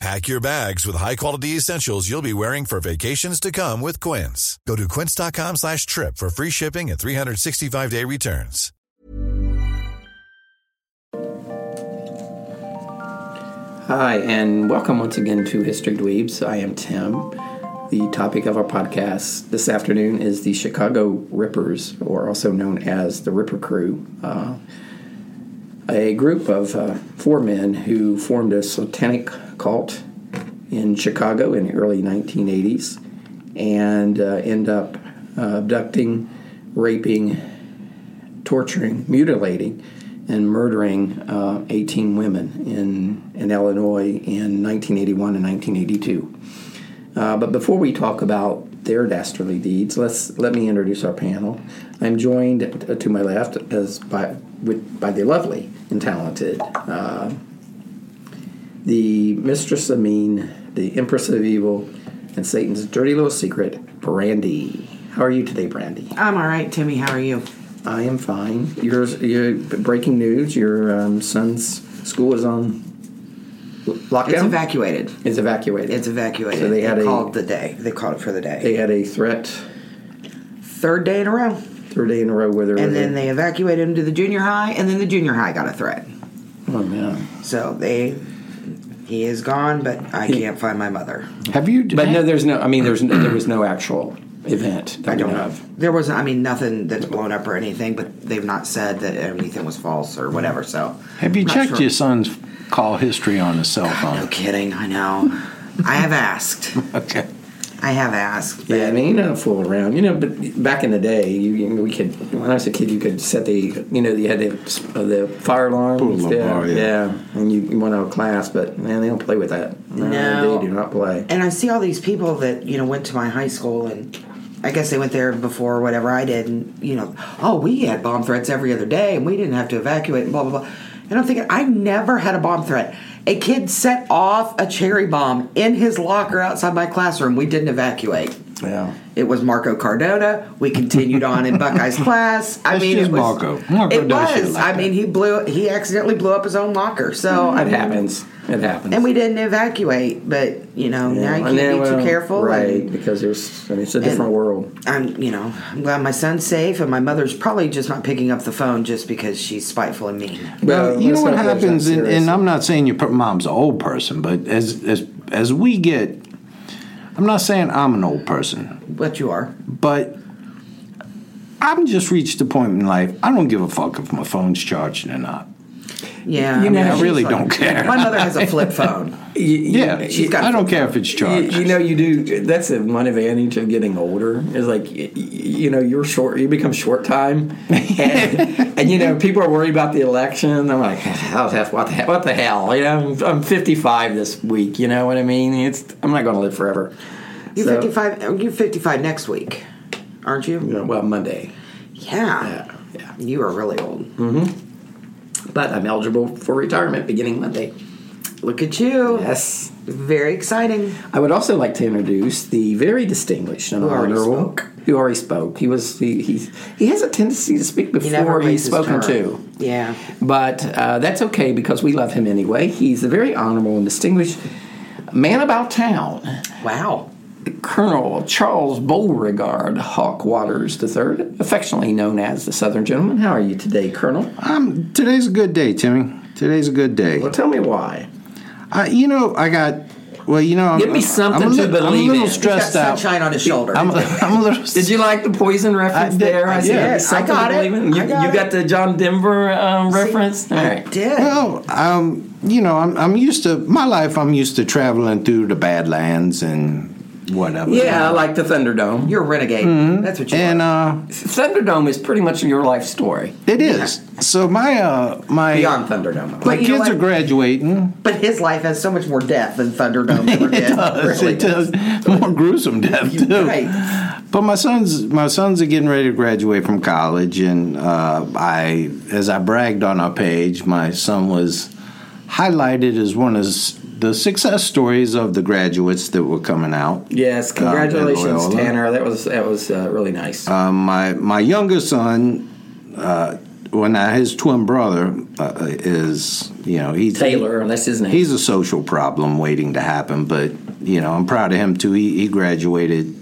Pack your bags with high-quality essentials you'll be wearing for vacations to come with Quince. Go to quince.com slash trip for free shipping and 365-day returns. Hi, and welcome once again to History Dweebs. I am Tim. The topic of our podcast this afternoon is the Chicago Rippers, or also known as the Ripper Crew. Uh, a group of uh, four men who formed a satanic cult in Chicago in the early 1980s and uh, end up uh, abducting, raping, torturing, mutilating, and murdering uh, 18 women in, in Illinois in 1981 and 1982. Uh, but before we talk about their dastardly deeds, let's let me introduce our panel. I'm joined uh, to my left as by with, by the lovely and talented, uh, the mistress of mean, the empress of evil, and Satan's dirty little secret, Brandy. How are you today, Brandy? I'm all right, Timmy. How are you? I am fine. Yours, your breaking news: your um, son's school is on lockdown. It's evacuated. It's evacuated. It's evacuated. So they had a- called the day. They called it for the day. They had a threat Third day in a row, third day in a row where there and then a, they evacuated him to the junior high, and then the junior high got a threat. oh man. So they, he is gone, but I can't find my mother. Have you? But no, there's no. I mean, there's no, there was no actual event. That I don't know know. of. There was, I mean, nothing that's blown up or anything, but they've not said that anything was false or whatever. So have you I'm not checked sure. your son's call history on his cell phone? No phone? kidding. I know. I have asked. Okay. I have asked. Yeah, I mean, you don't fool around. You know, but back in the day, you, you know, we could. When I was a kid, you could set the. You know, you had the, uh, the fire alarm. Pull the yeah, bar, yeah. yeah, and you, you went out of class, but man, they don't play with that. No. they do not play. and I see all these people that you know went to my high school, and I guess they went there before or whatever I did, and you know, oh, we had bomb threats every other day, and we didn't have to evacuate, and blah blah blah. And I'm thinking, I never had a bomb threat. A kid set off a cherry bomb in his locker outside my classroom. We didn't evacuate. Yeah. It was Marco Cardona. We continued on in Buckeye's class. I That's mean, just it was Marco. Marco it does was. like I that. mean, he blew. He accidentally blew up his own locker. So mm-hmm. I It happens. It happens. and we didn't evacuate. But you know, now you can't then, be too careful. right? and Because there's. I mean, it's a different and- world. I'm, you know, I'm glad my son's safe, and my mother's probably just not picking up the phone just because she's spiteful and mean. Well, you know what not go that happens, and, and I'm not saying your mom's an old person, but as as as we get, I'm not saying I'm an old person, But you are. but I've just reached a point in life. I don't give a fuck if my phone's charged or not. Yeah, You I, know, mean, I really like- don't care. My mother has a flip phone. You- you- Yeah, she's got- I don't care if it's charged. you know, you do. That's a, one advantage of getting older. Is like you know, you're short. You become short time, and, and you know, people are worried about the election. I'm like, "Hell, that's- what the hell? What the hell? You know, I'm, I'm 55 this week. You know what I mean? It's I'm not going to live forever. You're So- 55. You're 55 next week, aren't you? You know, well, Monday. Yeah. Yeah, yeah. You are really old. Mm-hmm. But I'm eligible for retirement beginning Monday. Look at you. Yes. Very exciting. I would also like to introduce the very distinguished and Who already honorable spoke. who already spoke. He was he he, he has a tendency to speak He before waits he's spoken to. Yeah. But uh, that's okay because we love him anyway. He's a very honorable and distinguished man about town, Wow. Colonel Charles Beauregard Hawk Waters III, affectionately known as the Southern Gentleman. How are you today, Colonel? Um, today's a good day, Timmy. Today's a good day. Well, tell me why. Uh, you know, I got Well, you know, I'm, Give me something I'm a to little, I'm a little in. He's He's got stressed out. sunshine on his shoulder. I'm, a- I'm a little. Did you like the poison reference I did- there? I said, did. "Give me I got it. You, I got you it. got the John Denver um, reference. All right. did. Well, um, you know, I'm, I'm used to my life. I'm used to traveling through the Badlands and whatever. Yeah, I like the Thunderdome. You're a renegade. That's what you and are. uh, Thunderdome is pretty much your life story. it is. So my uh, my Beyond Thunderdome. my But you know kids are graduating. but his life has so much more death than Thunderdome ever did. It does. Really It does. More gruesome death too. right. But my sons, my sons are getting ready to graduate from college, and uh, I, as I bragged on our page, my son was highlighted as one of the success stories of the graduates that were coming out. Yes, Um, congratulations, at Loyola. Tanner. That was that was uh, really nice. Um, my my younger son, uh, well, now his twin brother uh, is, you know, he's Taylor, that's his name. He's a social problem waiting to happen, but you know, I'm proud of him too. He, he graduated.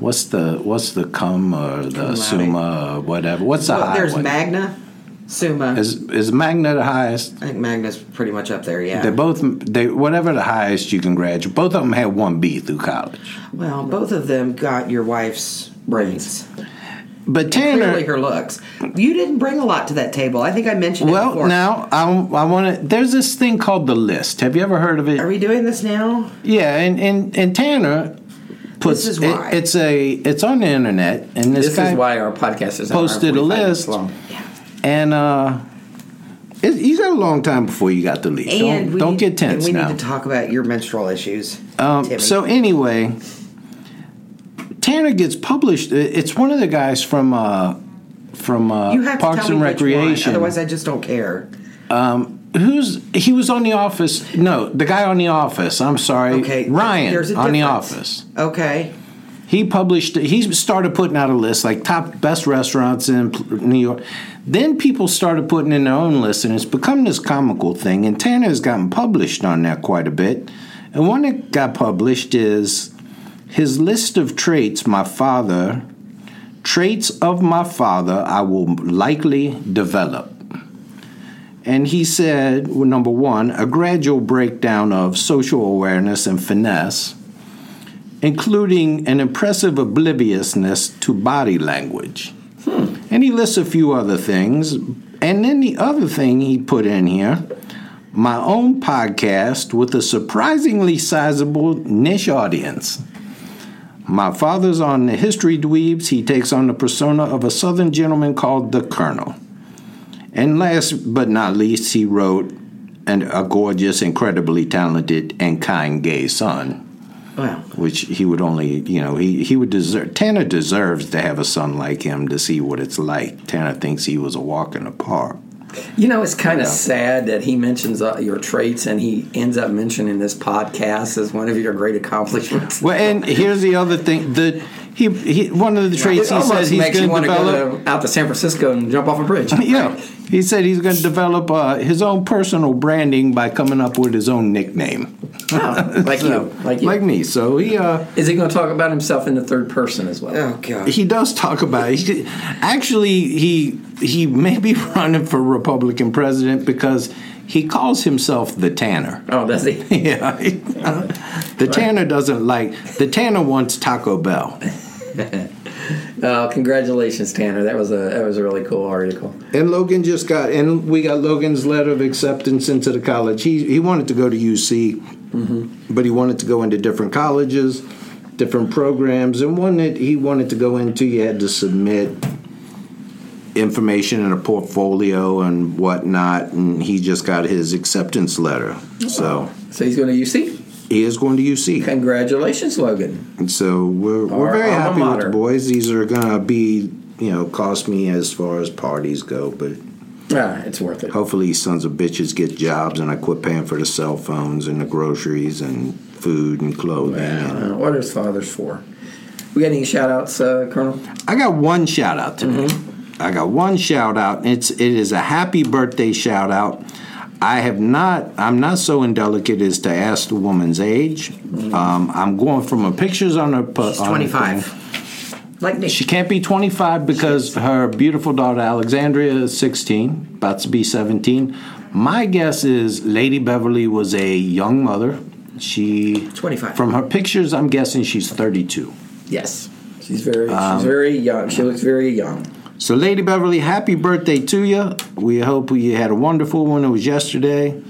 What's the what's the cum or the laude. summa or whatever? What's the Well, high there's one? Magna, Summa. Is is Magna the highest? I think Magna's pretty much up there. Yeah. They both they whatever the highest you can graduate. Both of them had one B through college. well, both of them got your wife's brains. But Clearly, Tanner, her looks. You didn't bring a lot to that table. I think I mentioned it well, before. now I, I want to. There's this thing called the list. Have you ever heard of it? Are we doing this now? Yeah, and and, and Tanner puts This is it- it's a it's on the internet, and this, this guy is why our podcast is an hour and posted a list. long. And uh, it, you got a long time before you got the lead. And don't don't need, get tense we now. need to talk about your menstrual issues. um, so anyway, Tanner gets published. It's one of the guys from uh, from uh, you have Parks to tell and me which one, Recreation. otherwise, I just don't care. Who's he was on the Office? No, the guy on the Office. I'm sorry, Okay, Ryan on the. Office. Okay. He published. He started putting out a list like top best restaurants in New York. Then people started putting in their own list, and it's become this comical thing. And Tanner has gotten published on that quite a bit. And one that got published is his list of traits. My father, traits of my father, I will likely develop. And he said, well, number one, a gradual breakdown of social awareness and finesse including an impressive obliviousness to body language. And he lists a few other things. And then the other thing he put in here my own podcast with a surprisingly sizable niche audience. My father's on the History Dweebs. He takes on the persona of a Southern gentleman called the Colonel. And last but not least, he wrote and a gorgeous, incredibly talented, and kind gay son Well, which he would only, you know, he, he would deserve. Tanner deserves to have a son like him to see what it's like. Tanner thinks he was a walk in the park. You know, it's kind of sad that he mentions uh, your traits and he ends up mentioning this podcast as one of your great accomplishments. Well, and here's the other thing: the he, he one of the traits it he says he's going to develop. go to, out to San Francisco and jump off a bridge. Yeah, he said he's going to develop uh, his own personal branding by coming up with his own nickname, Oh, like you, like you. like me. So he uh, Is he going to talk about himself in the third person as well? oh god. he does talk about it. He, actually, he he may be running for Republican president because he calls himself the Tanner. Oh, does he? Yeah, the Tanner doesn't like the Tanner wants Taco Bell, Oh, congratulations, Tanner. That was a that was a really cool article. and Logan just got and we got Logan's letter of acceptance into the college. He he wanted to go to UC, mm-hmm. but he wanted to go into different colleges, different programs, and one that he wanted to go into, you had to submit information in a portfolio and whatnot, and he just got his acceptance letter. So So he's going to UC. He is going to UC. Congratulations, Logan. And so we're, we're Our very alma happy with the boys. These are going to be, you know, cost me as far as parties go, but Ah, it's worth it. hopefully sons of bitches get jobs and I quit paying for the cell phones and the groceries and food and clothing. And Uh, what is fathers for? We got any shout outs, uh, Colonel? I got one shout out today. Mm-hmm. I got one shout out. It's it is a happy birthday shout out. I have not. I'm not so indelicate as to ask the woman's age. Mm-hmm. Um, I'm going from her pictures on her. pu- She's on her 25. Like Nick. She can't be 25 because her beautiful daughter Alexandria is 16, about to be 17. My guess is Lady Beverly was a young mother She 25. From her pictures, I'm guessing she's 32. Yes, she's very Um, she's very young. She looks very young. So, Lady Beverly, happy birthday to you. We hope you had a wonderful one. It was yesterday.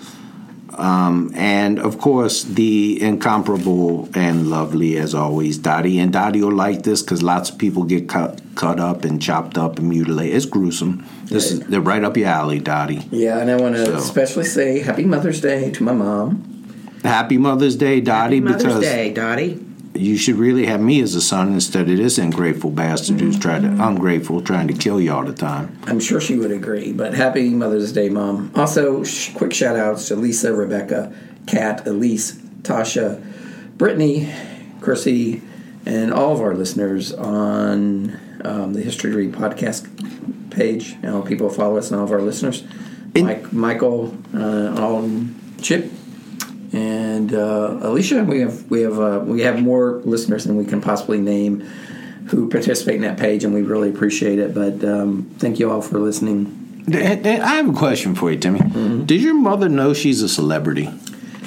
Um, and of course, the incomparable and lovely, as always, Dottie. And Dottie will like this because lots of people get cut, cut up and chopped up and mutilated. It's gruesome. This is they're right up your alley, Dottie. Yeah, and I want to So- especially say Happy Mother's Day to my mom. Happy Mother's Day, Dottie, Mother's because Day, Dottie. You should really have me as a son instead of this ungrateful bastard who's trying to ungrateful, trying to kill you all the time. I'm sure she would agree. But happy Mother's Day, Mom. Also, sh- quick shout outs to Lisa, Rebecca, Kat, Elise, Tasha, Brittany, Chrissy, and all of our listeners on um, the History to Read podcast page. You know, people follow us and all of our listeners. Mike, Michael, uh, all Chip, and uh, Alicia. We have we have uh, we have more listeners than we can possibly name who participate in that page, and we really appreciate it. But um, thank you all for listening. I have a question for you, Timmy. Mm-hmm. Did your mother know she's a celebrity?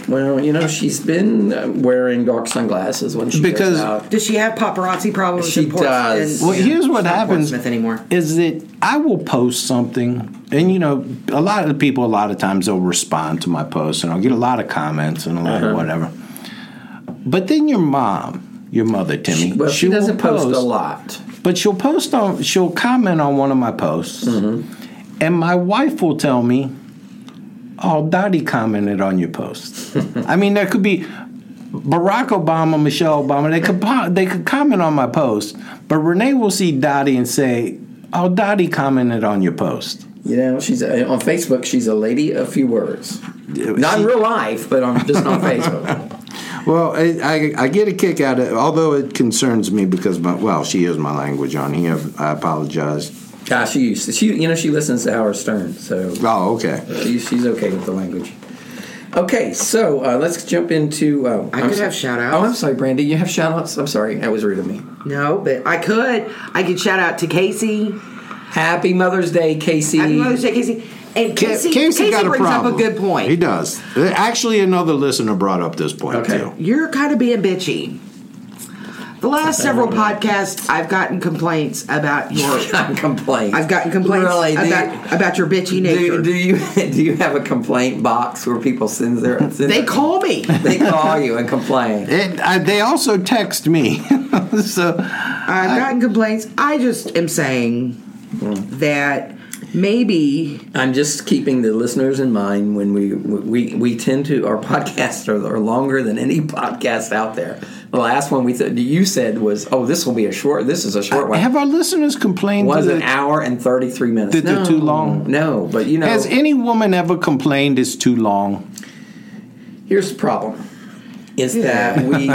Well, you know, she's been uh, wearing dark sunglasses when she Because- goes out. Does she have paparazzi problems? She in Ports- does. in- Well, here's what She's not happens anymore. is that I will post something, and you know, a lot of the people, a lot of times they'll respond to my post, and I'll get a lot of comments and a lot Uh-huh. of whatever. But then your mom, your mother, Timmy, Well, she, will doesn't post a lot. but she'll post on, she'll comment on one of my posts, Mm-hmm. and my wife will tell me, "Oh, Dottie commented on your post." I mean, there could be Barack Obama, Michelle Obama. They could they could comment on my post, but Renee will see Dottie and say, "Oh, Dottie commented on your post." You know, she's uh, on Facebook. She's a lady of few words. Not in real life, but on just on Facebook. Well, I, I, I get a kick out of it, although it concerns me because my well, she is my language on here. I apologize. Gosh, she used to, she you know she listens to Howard Stern, so Oh, okay. she, she's okay with the language. Okay, so uh, let's jump into. Uh, I I'm could so- have shout-outs. Oh, I'm sorry, Brandy. You have shout outs? I'm sorry. That was rude of me. No, but I could. I could shout out to Casey. Happy Mother's Day, Casey. Happy Mother's Day, Casey. And Casey, Casey, got a brings problem. up a good point. He does. Actually, another listener brought up this point Okay. too. You're kind of being bitchy. The last several podcasts, I've gotten complaints about your. Got complaints. I've gotten complaints Really? Do you- about about your bitchy nature. Do, do you do you have a complaint box where people send their send they call me. they call you and complain? It, I, they also text me, so I've gotten complaints. I just am saying hmm. that maybe I'm just keeping the listeners in mind when we we we tend to our podcasts are, are longer than any podcast out there. The last one we th- you said was, "Oh, this will be a short. This is a short one." have our listeners complained? was an hour and thirty three minutes. That they're too long? No, but you know, Has any woman ever complained it's too long? Here's the problem: is that we,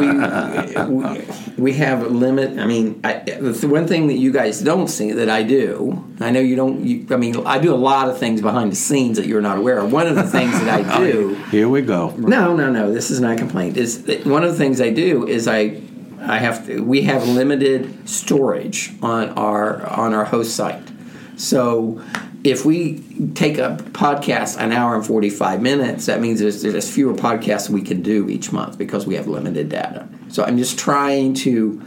we we we have a limit. I mean, I, the one thing that you guys don't see that I do. I know you don't. You, I mean, I do a lot of things behind the scenes that you're not aware of. One of the things that I oh, do. Here we go. No, no, no. This is not a complaint. Is that one of the things I do is I, I have to. We have limited storage on our on our host site, so if we take a podcast an hour and forty five minutes, that means there's there's fewer podcasts we can do each month because we have limited data. So I'm just trying to,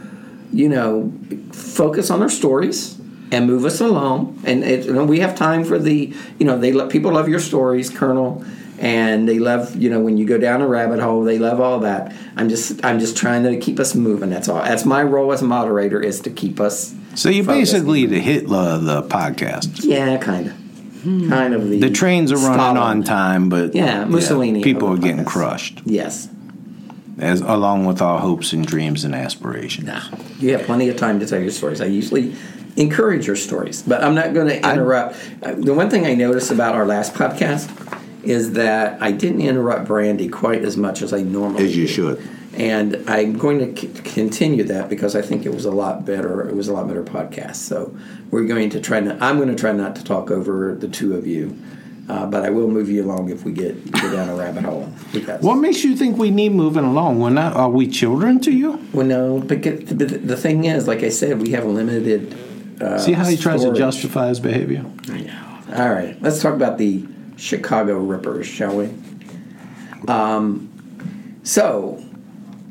you know, focus on our stories and move us along. And it, know, we have time for the, you know, they let people love your stories, Colonel, and they love, you know, when you go down a rabbit hole, they love all that. I'm just, I'm just trying to keep us moving. That's all. That's my role as moderator is to keep us. So you're focused. basically the Hitler of the podcast. yeah, kind of, kind of the. The trains are running Stalin. on time, but Yeah, Mussolini people are getting podcast. crushed, Yes. as along with our hopes and dreams and aspirations. Nah, you have plenty of time to tell your stories. I usually encourage your stories, but I'm not going to interrupt. Uh, the one thing I noticed about our last podcast is that I didn't interrupt Brandy quite as much as I normally As you do. should. And I'm going to c- continue that because I think it was a lot better. It was a lot better podcast. So we're going to try. Not, I'm going to try not to talk over the two of you, uh, but I will move you along if we get go down a rabbit hole. What makes you think we need moving along? We're not. Are we children to you? Well, no, because the, the thing is, like I said, we have a limited. Uh, See how he tries to justify his behavior. I know. All right, let's talk about the Chicago Rippers, shall we? Um, So,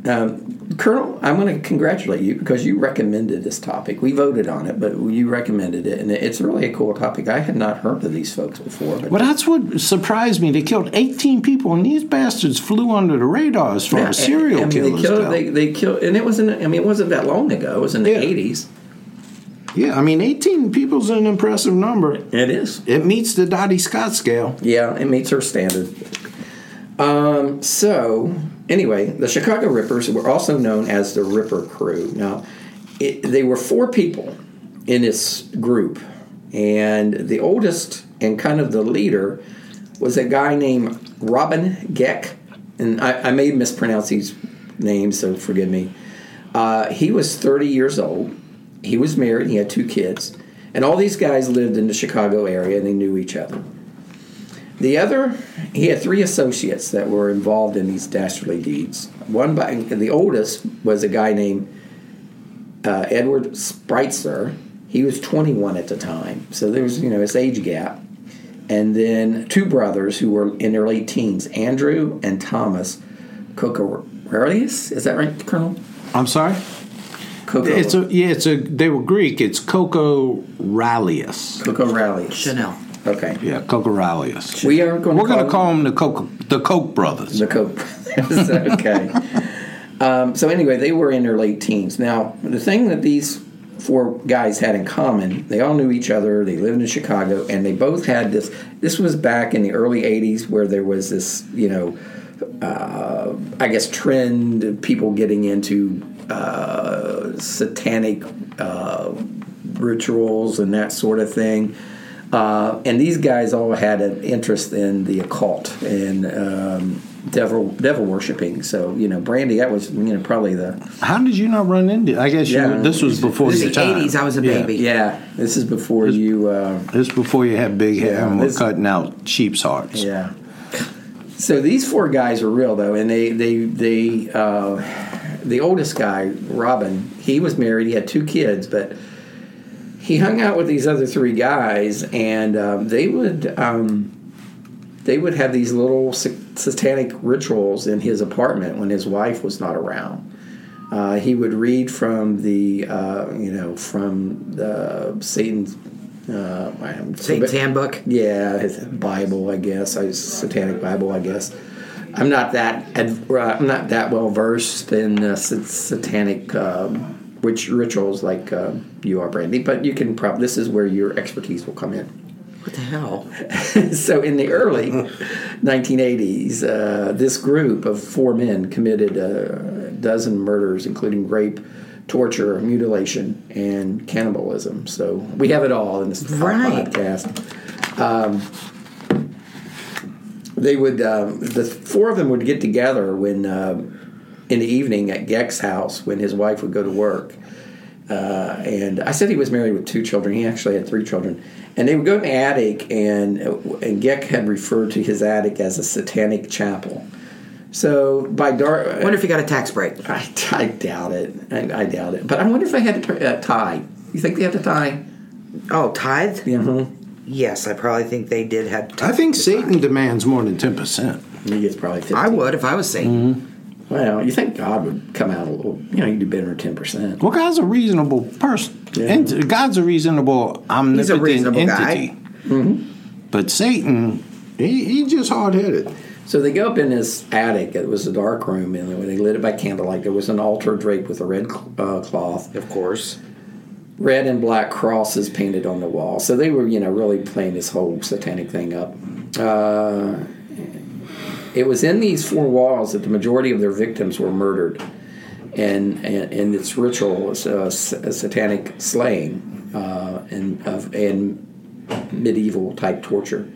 um, Colonel, I want to congratulate you because you recommended this topic. We voted on it, but you recommended it, and it's really a cool topic. I had not heard of these folks before. But Well, that's what surprised me. They killed 18 people, and these bastards flew under the radar as far Yeah, as serial I mean, killers they killed, they, they killed, and it wasn't. I mean, it wasn't that long ago. It was in the Yeah. eighties. Yeah, I mean, 18 people's an impressive number. It is. It meets the Dottie Scott scale. Yeah, it meets her standard. Um, so, anyway, the Chicago Rippers were also known as the Ripper Crew. Now, it, they were four people in this group, and the oldest and kind of the leader was a guy named Robin Gecht, and I, I may mispronounce these names, so forgive me. Uh, he was 30 years old. He was married. He had two kids, and all these guys lived in the Chicago area, and they knew each other. The other, he had three associates that were involved in these dastardly deeds. One by the oldest was a guy named uh, Edward Spreitzer. He was 21 at the time, so there was you know this age gap. And then two brothers who were in their late teens, Andrew and Thomas Kokoraleis. Is that right, Colonel? I'm sorry? Coco. It's a yeah. It's a. They were Greek. It's Coco Rallius. Coco Rallius. Chanel. Okay. Yeah, Coco Rallius. We are going. We're going to to call them the Coke the Koch brothers. The Koch brothers. okay. um, so anyway, they were in their late teens. Now, the thing that these four guys had in common, they all knew each other. They lived in Chicago, and they both had this. This was back in the early '80s, where there was this, you know, uh, I guess trend of people getting into uh, satanic uh, rituals and that sort of thing. Uh, and these guys all had an interest in the occult and um, devil devil worshiping. So you know, Brandy, that was you know probably the How did you not run into? I guess Yeah. you, this was before This your is the time. 80s. I was a Yeah. baby. yeah. This is before you. Uh, This before you had big hair Yeah, and were this- cutting out sheep's hearts. Yeah. So these four guys were real though, and they they they uh, the oldest guy, Robin, he was married. He had two kids, but he hung out with these other three guys, and um, they would um, they would have these little satanic rituals in his apartment when his wife was not around. Uh, he would read from the uh, you know from the Satan's. Uh, Satan's Handbook. yeah, his Bible, I guess, his Satanic Bible, I guess. I'm not that uh, I'm not that well versed in uh, satanic um, which rituals like uh, you are, Brandy. But you can probably this is where your expertise will come in. What the hell? so in the early 1980s, uh, this group of four men committed a dozen murders, including rape, torture, mutilation, and cannibalism. So we have it all in this Right. podcast. Um, they would um, the four of them would get together when um in the evening at Gecht's house when his wife would go to work. Uh, and I said he was married with two children. He actually had three children. And they would go in the attic, and and Gecht had referred to his attic as a satanic chapel. So by dark, I wonder if he got a tax break. I, I doubt it. I, I doubt it. But I wonder if they had to uh, tie. You think they had to tie? Oh, tithe? Yeah. uh Yes, I probably think they did have. I think Satan demands more than ten percent. He gets probably 15. I would if I was Satan. Well, you think God would come out a little, you know, you do better than 10%. Well, God's a reasonable person. Yeah. Ent- God's a reasonable omnipotent reasonable guy. entity. But Satan, he, he just hard headed. So they go up in this attic. It was a dark room, and when they lit it by candlelight, there was an altar draped with a red uh, cloth, Of course. Red and black crosses painted on the wall. So they were, you know, really playing this whole satanic thing up. Uh, it was in these four walls that the majority of their victims were murdered, and and its ritual was uh, s- a satanic slaying uh, and of and medieval type torture.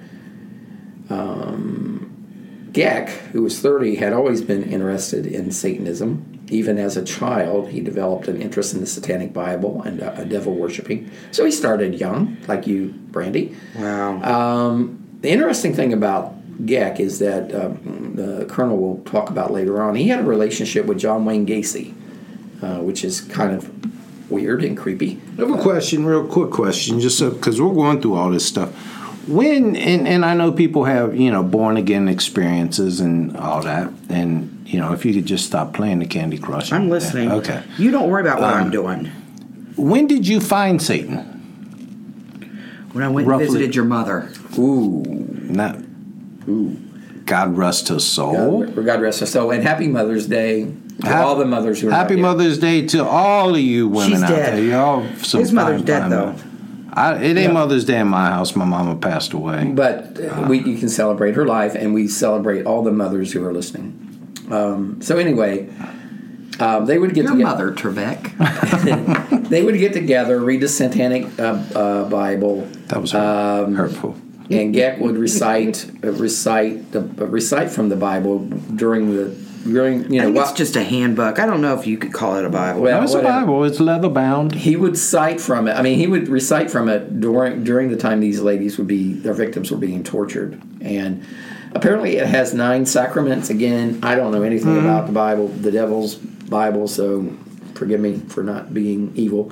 Geck, who was 30, had always been interested in Satanism. Even as a child, he developed an interest in the Satanic Bible and uh, devil worshiping. So he started young, like you, Brandy. Wow. Um, the interesting thing about Gecht is that um, the Colonel will talk about later on. He had a relationship with John Wayne Gacy, uh, which is kind of weird and creepy. I have a question, real quick question, just because we're going through all this stuff. When and, and I know people have you know born again experiences and all that, and you know, if you could just stop playing the Candy Crush. I'm listening. Okay. You don't worry about what Um, I'm doing. When did you find Satan? When I went roughly- and visited your mother. Ooh. Not. Ooh. God rest her soul. God, God rest her soul. And happy Mother's Day to Hap- all the mothers who are Happy. Mother's Day to all of you women She's out dead. there. Y'all some His mother's dead, though. I, it ain't Mother's Day in my house. My mama passed away. But uh, we, you can celebrate her life, and we celebrate all the mothers who are listening. Um, so anyway, um, they would get Your together. mother, Trebek. They would get together, read the Satanic uh, uh, Bible. That was Um, hurtful. and Gecht would recite uh, recite the uh, recite from the Bible during the during you I know think while, it's just a handbook. I don't know if you could call it a Bible. Well, No, it's a. Bible. It's leather bound. he would cite from it. I mean, he would recite from it during during the time these ladies would be their victims were being tortured, and apparently it has nine sacraments. Again, I don't know anything Mm-hmm. about the Bible, the Devil's Bible, so forgive me for not being evil.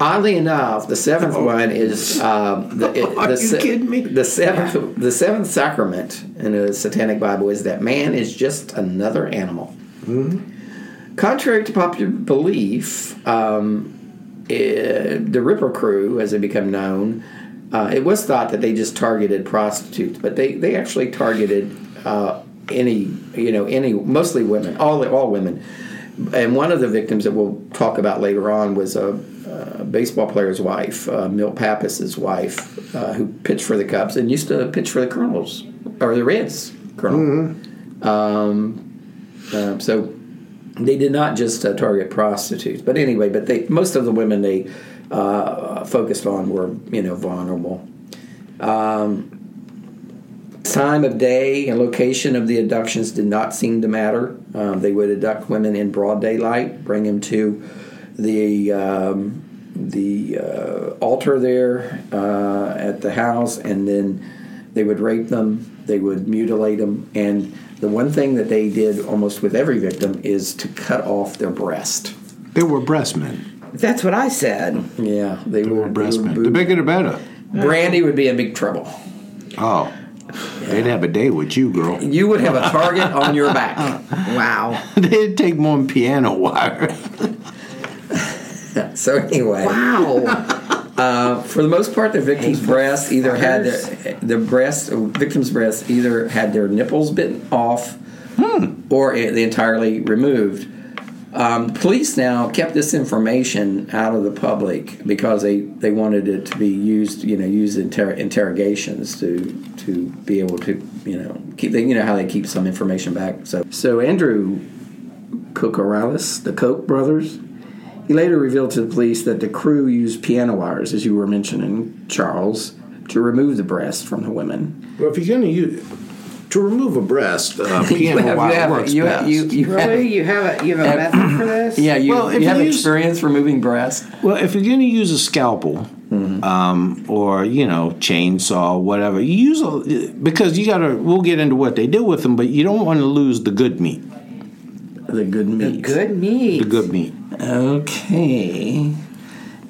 Oddly enough, the seventh one is um, the, it, Are the, you se- kidding me? The seventh, the seventh sacrament in the Satanic Bible is that man is just another animal. Contrary to popular belief, um, eh, the Ripper Crew, as they become known, uh, it was thought that they just targeted prostitutes, but they, they actually targeted uh, any you know any mostly women, all all women. And one of the victims that we'll talk about later on was a, a baseball player's wife, uh, Milt Pappas's wife, uh, who pitched for the Cubs and used to pitch for the Colonels or the Reds, Colonel. Um, uh, so they did not just uh, target prostitutes, but anyway, but they most of the women they uh, focused on were you know vulnerable. Um, time of day and location of the abductions did not seem to matter. Um, they would abduct women in broad daylight, bring them to the um, the uh, altar there uh, at the house, and then they would rape them. They would mutilate them, and the one thing that they did almost with every victim is to cut off their breast. They were breast men. That's what I said. Yeah, they, They were, were breast men. The bigger the better. Brandy would be in big trouble. Oh. They'd have a day with you, girl. You would have a target on your back. Wow. They'd take more than piano wire. So anyway, Wow. uh, for the most part, the victim's breasts either had their, the breast victim's breast either had their nipples bitten off or it, they entirely removed. Um, police now kept this information out of the public because they, they wanted it to be used, you know, used in inter- interrogations to to be able to, you know, keep. They, you know how they keep some information back. So so Andrew Kokoraleis, the Koch brothers, he later revealed to the police that the crew used piano wires, as you were mentioning, Charles, to remove the breasts from the women. Well, if you're going to use to remove a breast, uh, piano have- wire have- works you have- best. you- you have- really? You have a you have a method for this? yeah, you, Well, you have you use- experience removing breast. Well, if you're going to use a scalpel um, or you know chainsaw, whatever, you use a because you got to. We'll get into what they do with them, but you don't want to lose the good meat. The good meat. The Good meat. The good meat. Okay.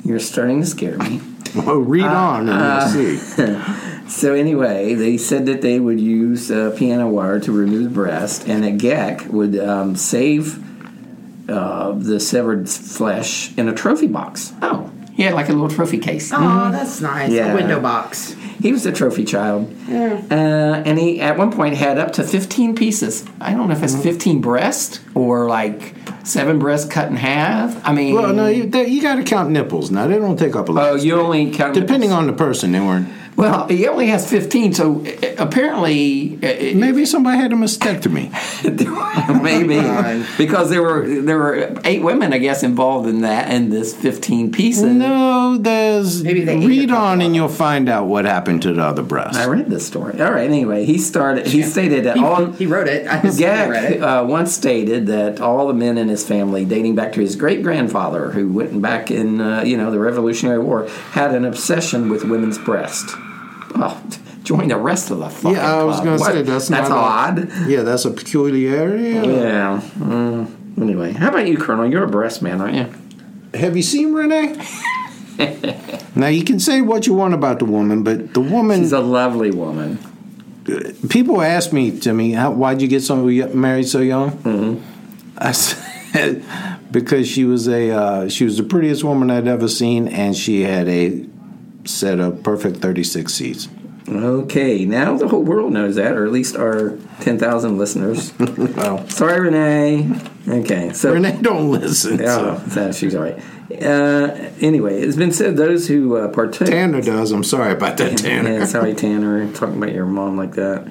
You're starting to scare me. Well, read on and you'll see. So anyway, they said that they would use uh, piano wire to remove the breast, and that Gecht would um, save uh, the severed flesh in a trophy box. Oh, he had like a little trophy case. Oh, that's nice. Yeah. A window box. He was a trophy child, uh, and he at one point had up to fifteen pieces. I don't know if it's fifteen breasts or like seven breasts cut in half. I mean, Well, no, you, you got to count nipples. Now they don't take up a lot. oh, you only count Depending on the person, they weren't. Well, he only has 15, so uh, apparently, uh, Maybe somebody had a mastectomy. maybe because there were there were eight women, I guess, involved in that, and this 15 pieces. No, there's. Maybe they read on and you'll find out what happened to the other breast. I read this story. All right. Anyway, he started. He stated that all. He wrote it. I just read it. uh, once stated that all the men in his family, dating back to his great grandfather, who went back in uh, you know the Revolutionary War, had an obsession with women's breast. Oh, join the rest of the fucking yeah, I was going to say that's that's not a- odd. yeah, that's a peculiarity. Yeah. Mm, anyway, how about you, Colonel? You're a breast man, aren't you? Have you seen Renee? now you can say what you want about the woman, but the woman She's a lovely woman. people ask me, Timmy, how, why'd you get somebody married so young? Mm-hmm. I said because she was a uh, she was the prettiest woman I'd ever seen, and she had a set of perfect thirty six seats. Okay, now the whole world knows that, or at least our 10,000 listeners. Well, Sorry, Renee. Okay, so. Renee don't listen. Oh, so. so she's all right. Uh, anyway, it's been said those who uh, partake. Tanner does. I'm sorry about that, Tanner. Yeah, sorry, Tanner, talking about your mom like that.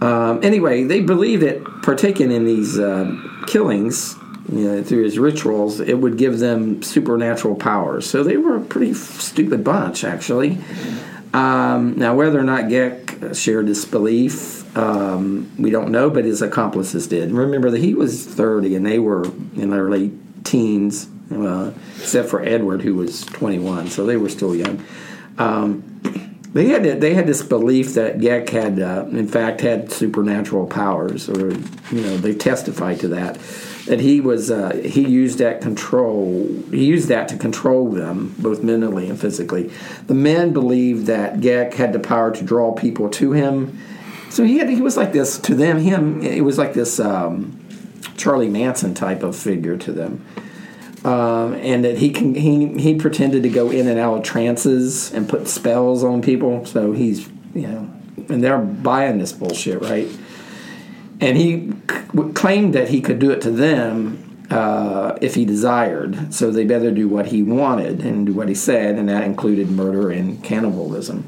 Um, anyway, they believe that partaking in these uh, killings, you know, through his rituals, it would give them supernatural powers. So they were a pretty stupid bunch, actually. Um, now, whether or not Gecht shared this belief, um, we don't know, but his accomplices did. Remember that he was 30 and they were in their late teens, uh, except for Edward, who was 21, so they were still young. Um, they had they had this belief that Gecht had, uh, in fact, had supernatural powers, or you know, they testified to that. That he was uh, he used that control he used that to control them both mentally and physically. The men believed that Gecht had the power to draw people to him. So he had he was like this to them. Him it was like this um, Charlie Manson type of figure to them um, and that he can he he pretended to go in and out of trances and put spells on people. So he's you know, and they're buying this bullshit, right? And he c- claimed that he could do it to them uh, if he desired. So they better do what he wanted and do what he said, and that included murder and cannibalism.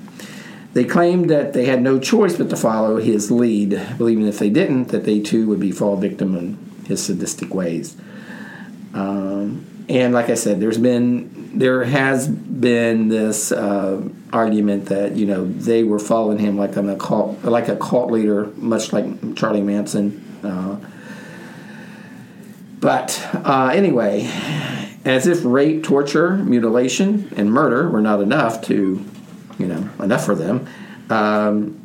They claimed that they had no choice but to follow his lead, believing if they didn't, that they too would be fall victim in his sadistic ways. Um, and like I said, there's been there has been this uh, argument that you know they were following him like an occult, like a cult leader, much like Charlie Manson. Uh, but uh, anyway, as if rape, torture, mutilation, and murder were not enough to, you know, enough for them, um,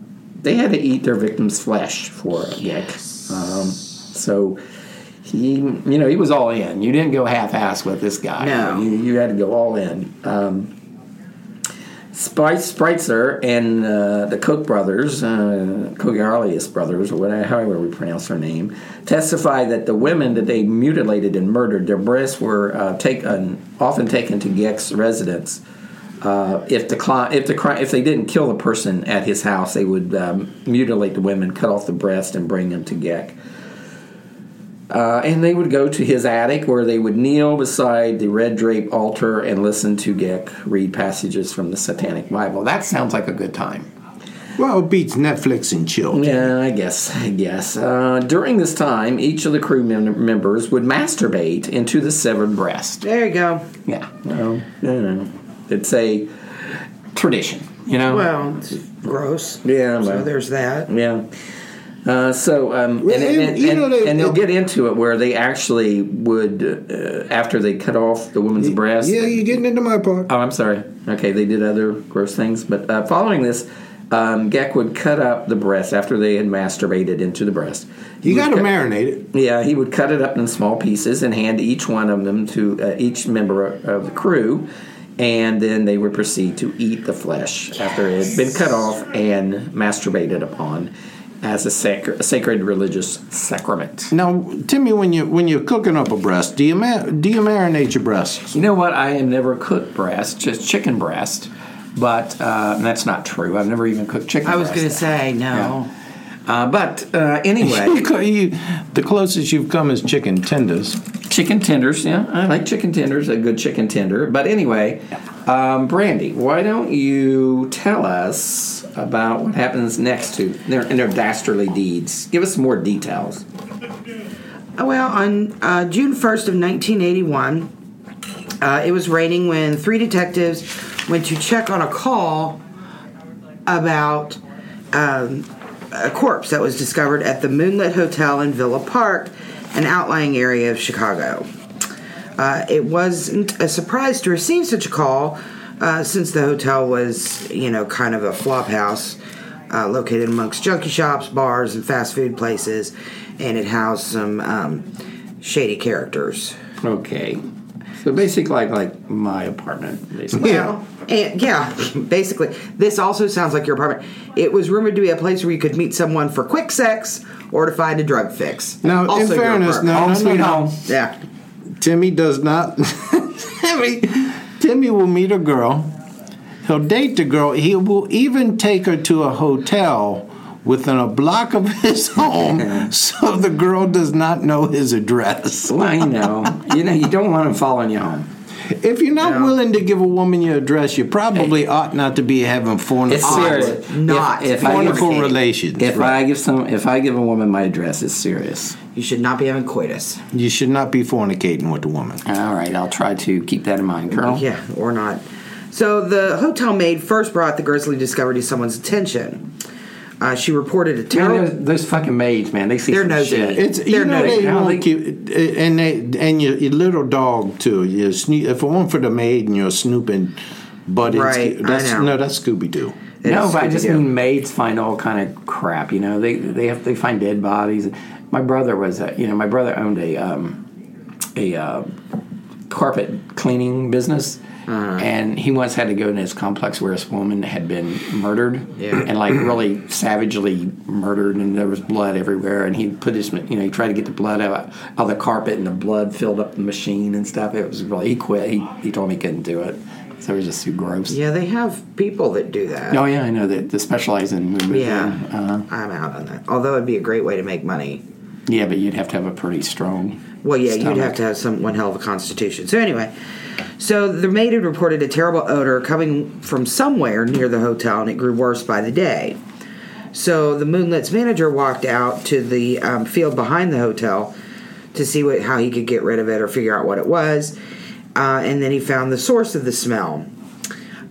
they had to eat their victims' flesh for Gecht. Um, so he, you know, he was all in. You didn't go half-ass with this guy. No. you, you had to go all in. Um, Spice Spreitzer and uh, the Koch brothers, uh, Kogarlius brothers, or whatever, however we pronounce their name, testified that the women that they mutilated and murdered, their breasts were uh, taken, often taken to Gecht's residence. Uh, if the cli- if the cri- if they didn't kill the person at his house, they would um, mutilate the women, cut off the breast, and bring them to Gecht. Uh, and they would go to his attic where they would kneel beside the red draped altar and listen to Gecht read passages from the Satanic Bible. That sounds like a good time. Well, it beats Netflix and chill. Yeah, I guess. I guess. Uh, during this time, each of the crew mem- members would masturbate into the severed breast. There you go. Yeah. Well, no, no. It's a tradition, you know? Well, it's gross. Yeah, So well. there's that. Yeah. Uh, so, um, and, and, and, know, they- and they'll get into it where they actually would, uh, after they cut off the woman's breast. Yeah, you're getting into my part. Oh, I'm sorry. Okay, they did other gross things, but uh, following this, um, Gecht would cut up the breast after they had masturbated into the breast. He You got to marinate it. Yeah, he would cut it up in small pieces and hand each one of them to uh, each member of the crew, and then they would proceed to eat the flesh after it had been cut off and masturbated upon as a, sacred, a sacred religious sacrament. Now, Timmy, when you when you're cooking up a breast, do you ma- do you marinate your breasts? You know what? I have never cooked breast, just chicken breast, but uh, that's not true. I've never even cooked chicken. I was going to say no. Uh, but uh, anyway, You- the closest you've come is chicken tenders. chicken tenders. Yeah, I like chicken tenders. A good chicken tender. But anyway, um, Brandy, why don't you tell us about what happens next to their in their dastardly deeds? Give us some more details. Uh, Well, on uh, June 1st of 1981, uh, it was raining when three detectives went to check on a call about um, a corpse that was discovered at the Moonlit Hotel in Villa Park, an outlying area of Chicago. Uh, it wasn't a surprise to receive such a call uh, since the hotel was, you know, kind of a flop house uh, located amongst junkie shops, bars, and fast food places, and it housed some um, shady characters. Okay, so basically, like like my apartment, basically. Well, And yeah, basically, this also sounds like your apartment. It was rumored to be a place where you could meet someone for quick sex or to find a drug fix. Now, in also your fairness, no, Home no, sweet no, no. home. Yeah. Timmy does not. Timmy, Timmy will meet a girl. He'll date the girl. He will even take her to a hotel within a block of his home, so the girl does not know his address. Well, I know. you know, you don't want him following you home. If you're not No. willing to give a woman your address, you probably ought not to be having forn- It's serious. not If, if I give, relations. if I give some, if I give a woman my address, it's serious. You should not be having coitus. you should not be fornicating with a woman. All right, I'll try to keep that in mind, Colonel. Yeah, or not. So the hotel maid first brought the grisly discovery to someone's attention. Uh, she reported a Man, terrible. those, those fucking maids, man, they see They're some nosy. shit. It's you They're know nosy. they How won't keep and they and your, your little dog too. Your snoo- if it weren't for the maid and your snooping buddy, Right, I that's know. no, that's Scooby Doo. It no, but I just Scooby-Doo. mean maids find all kind of crap. You know, they they have they find dead bodies. My brother was, a, you know, my brother owned a um, a uh, carpet cleaning business, Uh-huh. and he once had to go in his complex where this woman had been murdered, Yeah. and like really savagely murdered, and there was blood everywhere. And he put his, you know, he tried to get the blood out out of the carpet, and the blood filled up the machine and stuff. It was really he quit. He he told me he couldn't do it. So it was just too gross. Yeah, they have people that do that. Oh yeah, I know that. They specialize in movement. Yeah, Uh, I'm out on that. Although it'd be a great way to make money. yeah, but you'd have to have a pretty strong. Well, yeah, you'd have to have some one hell of a constitution. So anyway, so the maid had reported a terrible odor coming from somewhere near the hotel, and it grew worse by the day. So the Moonlit's manager walked out to the um, field behind the hotel to see what, how he could get rid of it or figure out what it was, uh, and then he found the source of the smell.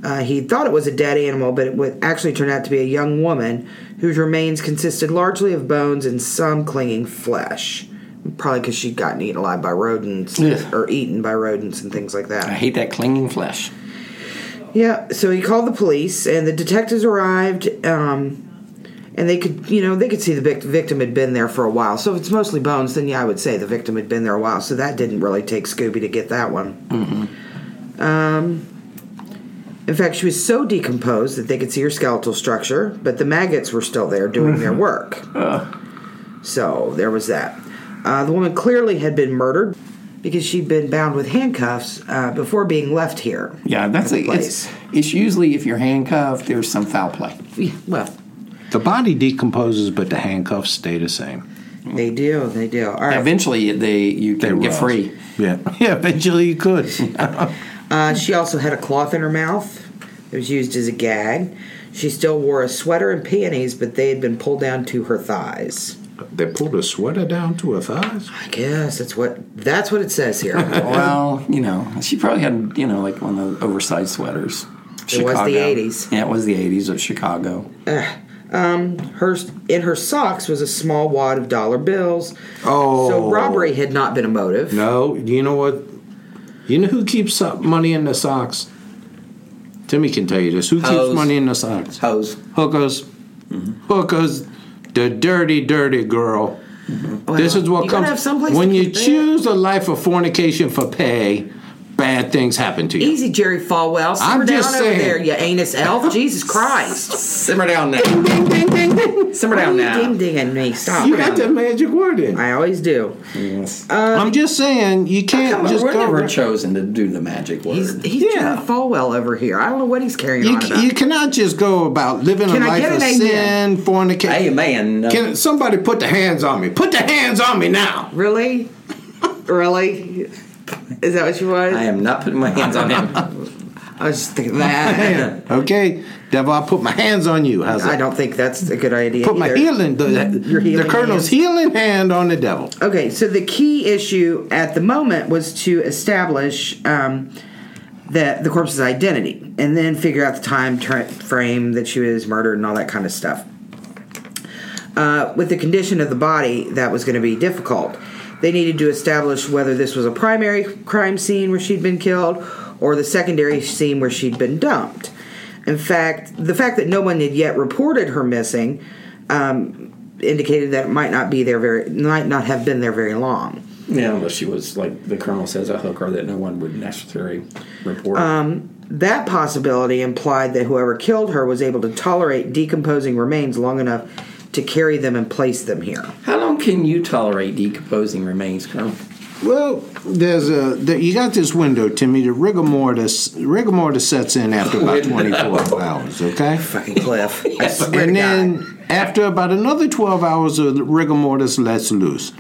Uh, he thought it was a dead animal, but it actually turned out to be a young woman whose remains consisted largely of bones and some clinging flesh. Probably because she'd gotten eaten alive by rodents or eaten by rodents and things like that. I hate that clinging flesh. Yeah, so he called the police, and the detectives arrived, um, and they could, you know, they could see the victim had been there for a while. So if it's mostly bones, then yeah, I would say the victim had been there a while. So that didn't really take Scooby to get that one. Um, in fact, she was so decomposed that they could see her skeletal structure, but the maggots were still there doing their work. So there was that. Uh, the woman clearly had been murdered because she'd been bound with handcuffs uh, before being left here. Yeah, that's at a, the it's, it's usually if you're handcuffed, there's some foul play. Yeah, Well, The body decomposes, but the handcuffs stay the same. they do, they do. All right. Eventually, they you They can get rust. free. Yeah, yeah. Eventually, you could. Uh, she also had a cloth in her mouth. It was used as a gag. She still wore a sweater and panties, but they had been pulled down to her thighs. They pulled a sweater down to her thighs. I guess that's what that's what it says here. Well, you know, she probably had you know like one of the oversized sweaters. It was the 80s. Yeah, it was the 80s of Chicago. her in her socks was a small wad of dollar bills. Oh. so robbery had not been a motive. No, you know what? You know who keeps money in the socks? Timmy can tell you this. Who keeps money in the socks? Hose. Hookers. Mm-hmm. Hookers. The dirty, dirty girl. this is what comes when you choose a life of fornication for pay. Bad things happen to you. Easy, Jerry Falwell. Simmer I'm down just over saying. there, you anus elf. Jesus Christ. Simmer down now. Simmer down now. ding dinging me. Stop. You got the magic word in. I always do. Yes. I'm just saying you can't just We're go. never chosen to do the magic word. He's, he's Yeah. Jerry Falwell over here. I don't know what he's carrying You, on about. you cannot just go about living Can a I life get of amen? sin, fornication. hey man, uh, Can somebody put the hands on me? Put the hands on me now. Really? really? Is that what you want? I am not putting my hands on him. I was just thinking that. Okay, devil, I'll put my hands on you. How's I that? don't think that's a good idea. Put my either. healing, the, Your healing the colonel's hands. healing hand on the devil. Okay, so the key issue at the moment was to establish um, the the corpse's identity, and then figure out the time tra- frame that she was murdered and all that kind of stuff. Uh, with the condition of the body, that was going to be difficult. They needed to establish whether this was a primary crime scene where she'd been killed, or the secondary scene where she'd been dumped. In fact, the fact that no one had yet reported her missing um, indicated that it might not be there very might not have been there very long. Yeah, unless she was like the colonel says a hooker that no one would necessarily report. Um, that possibility implied that whoever killed her was able to tolerate decomposing remains long enough to carry them and place them here. How long can you tolerate decomposing remains, Colonel? Well, there's a there, you got this window, Timmy. The rigor mortis rigor mortis sets in after about 24 hours. Okay. Fucking Cliff. I and then God. after about another 12 hours of rigor mortis lets loose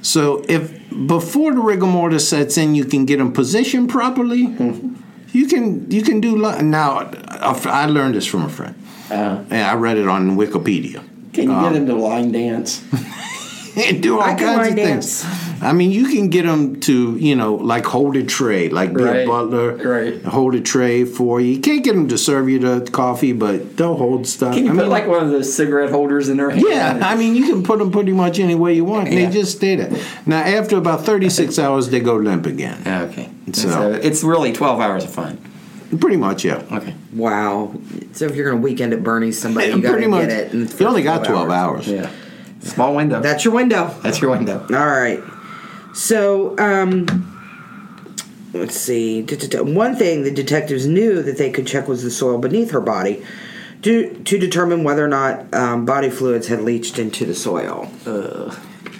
so if before the rigor mortis sets in you can get them positioned properly you can you can do now i learned this from a friend Uh, and i read it on wikipedia can you get um, him to line dance? and do all I can kinds line of dance. things. I mean, you can get them to, you know, like hold a tray, like be a butler, right. hold a tray for you. You can't get them to serve you the coffee, but they'll hold stuff. Can you I put mean, like one of those cigarette holders in their hand? Yeah, I mean, you can put them pretty much any way you want. Yeah. They just stay there. Now, after about 36 hours, they go limp again. Okay. So- So, uh, it's really 12 hours of fun. Pretty much, yeah. Okay. Wow. So if you're going to weekend at Bernie's somebody, you got to get it. in the you only got 12 hours. Yeah. Small window. That's your window. That's your window. All right. So, um, let's see. One thing the detectives knew that they could check was the soil beneath her body to, to determine whether or not um, body fluids had leached into the soil.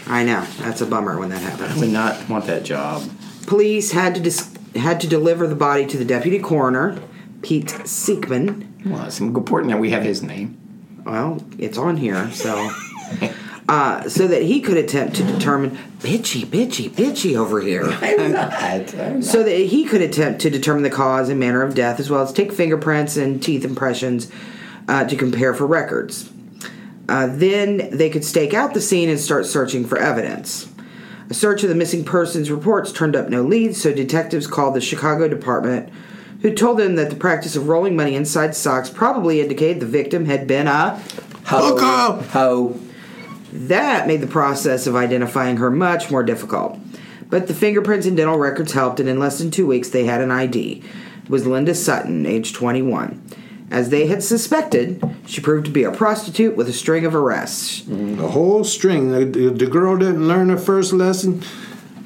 I know. That's a bummer when that I happens. would not want that job. Police had to dis- had to deliver the body to the deputy coroner, Pete Siekman. Well, it's important that we have his name. Well, it's on here, so. Uh, so that he could attempt to determine bitchy, bitchy, bitchy over here. I'm not. I'm so that he could attempt to determine the cause and manner of death, as well as take fingerprints and teeth impressions uh, to compare for records. Uh, then they could stake out the scene and start searching for evidence. A search of the missing persons reports turned up no leads, so detectives called the Chicago department, who told them that the practice of rolling money inside socks probably indicated the victim had been a. Ho. Hooker! Ho. That made the process of identifying her much more difficult. But the fingerprints and dental records helped, and in less than two weeks, they had an ID. It was Linda Sutton, age 21. As they had suspected, she proved to be a prostitute with a string of arrests. The whole string. The, the, the girl didn't learn her first lesson.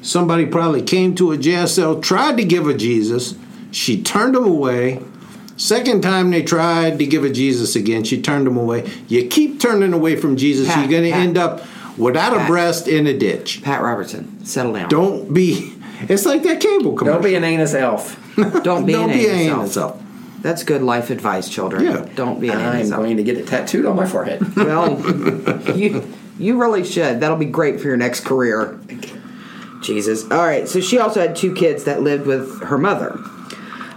Somebody probably came to a jail cell, tried to give her Jesus. She turned him away. Second time they tried to give her Jesus again, she turned him away. You keep turning away from Jesus, Pat, you're going to end up without a breast in a ditch. Pat Robertson, settle down. Don't be. It's like that cable commercial. Don't be an anus elf. Don't be Don't an be anus an elf. anus elf. That's good life advice, children. Yeah. Don't be an I'm anus going to get it tattooed on my forehead. Well, you you really should. That'll be great for your next career. Jesus. All right. So she also had two kids that lived with her mother.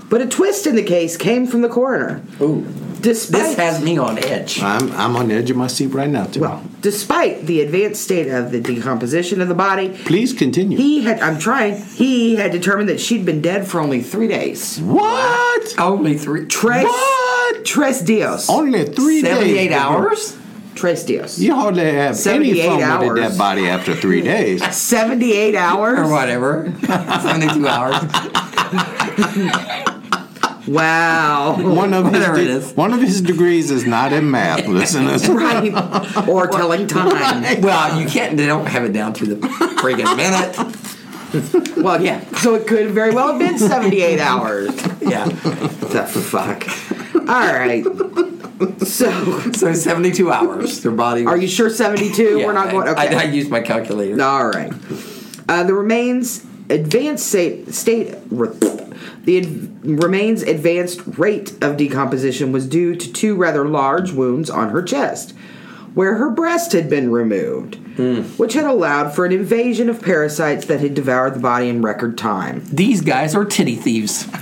But a twist in the case came from the coroner. Ooh. Despite This has me on edge. I'm, I'm on the edge of my seat right now, too. well, despite the advanced state of the decomposition of the body, Please continue. he had I'm trying. He had determined that she'd been dead for only three days. what? Only three. Tres What? Tres dios. Only three days. 78 before- hours? Tres dios. You hardly have any 78 fun with a dead body after three days. 78 hours. Or whatever. 72 hours. Wow. One of his Whatever it de- is. one of his degrees is not in math, listeners. right. Or telling time. Well, you can't, they don't have it down to the friggin' minute. Well, yeah. So it could very well have been 78 hours. Yeah. That's The fuck. All right. So, So 72 hours. Their body. are you sure 72? Yeah, We're not going. Okay. I, I used my calculator. All right. Uh, the remains advanced state state the ad, remains advanced rate of decomposition was due to two rather large wounds on her chest, where her breast had been removed, hmm. which had allowed for an invasion of parasites that had devoured the body in record time. These guys are titty thieves.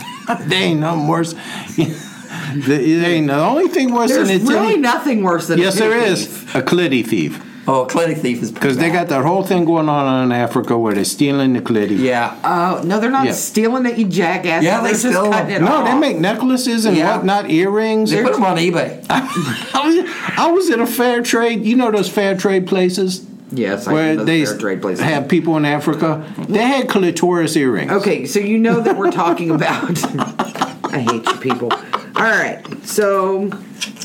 They ain't nothing worse. There ain't the only thing worse There's than a really titty- nothing worse than Yes, a there titty is thief. a clitty thief Oh, clinic thief is because they got that whole thing going on in Africa where they're stealing the clitty. Yeah. Oh no, they're not Yeah. stealing it, you jackass. Yeah, they they're just steal 'em. cutting it No, off. they make necklaces and Yeah. whatnot, earrings. They put them on eBay. I was, I was at a fair trade. You know those fair trade places Yes, I where know those they fair trade places. have people in Africa. They mm-hmm. had clitoris earrings. Okay, so you know that we're talking about. I hate you people. All right, so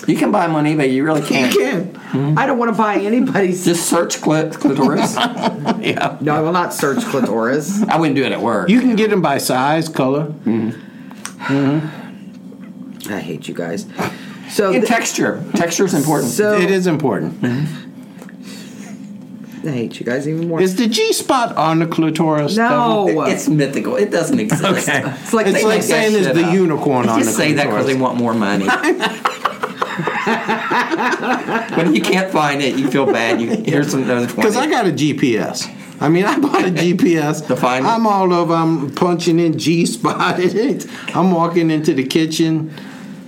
You can buy them on eBay. You really can't. Hmm? I don't want to buy anybody's. Just search clit- clitoris. Yeah. no, I will not search clitoris. I wouldn't do it at work. You can get them by size, color. Hmm. Hmm. I hate you guys. So And th- texture. Texture is important. So it is important. I hate you guys even more. Is the G spot on the clitoris? No. Devil? it's mythical. It doesn't exist. Okay. It's like it's like saying it's shit the up. unicorn on the Just say that because they want more money. when you can't find it, you feel bad. You here's another twenty. Because I got a GPS. I mean, I bought a GPS. To find? I'm all over. I'm punching in G spot. It. I'm walking into the kitchen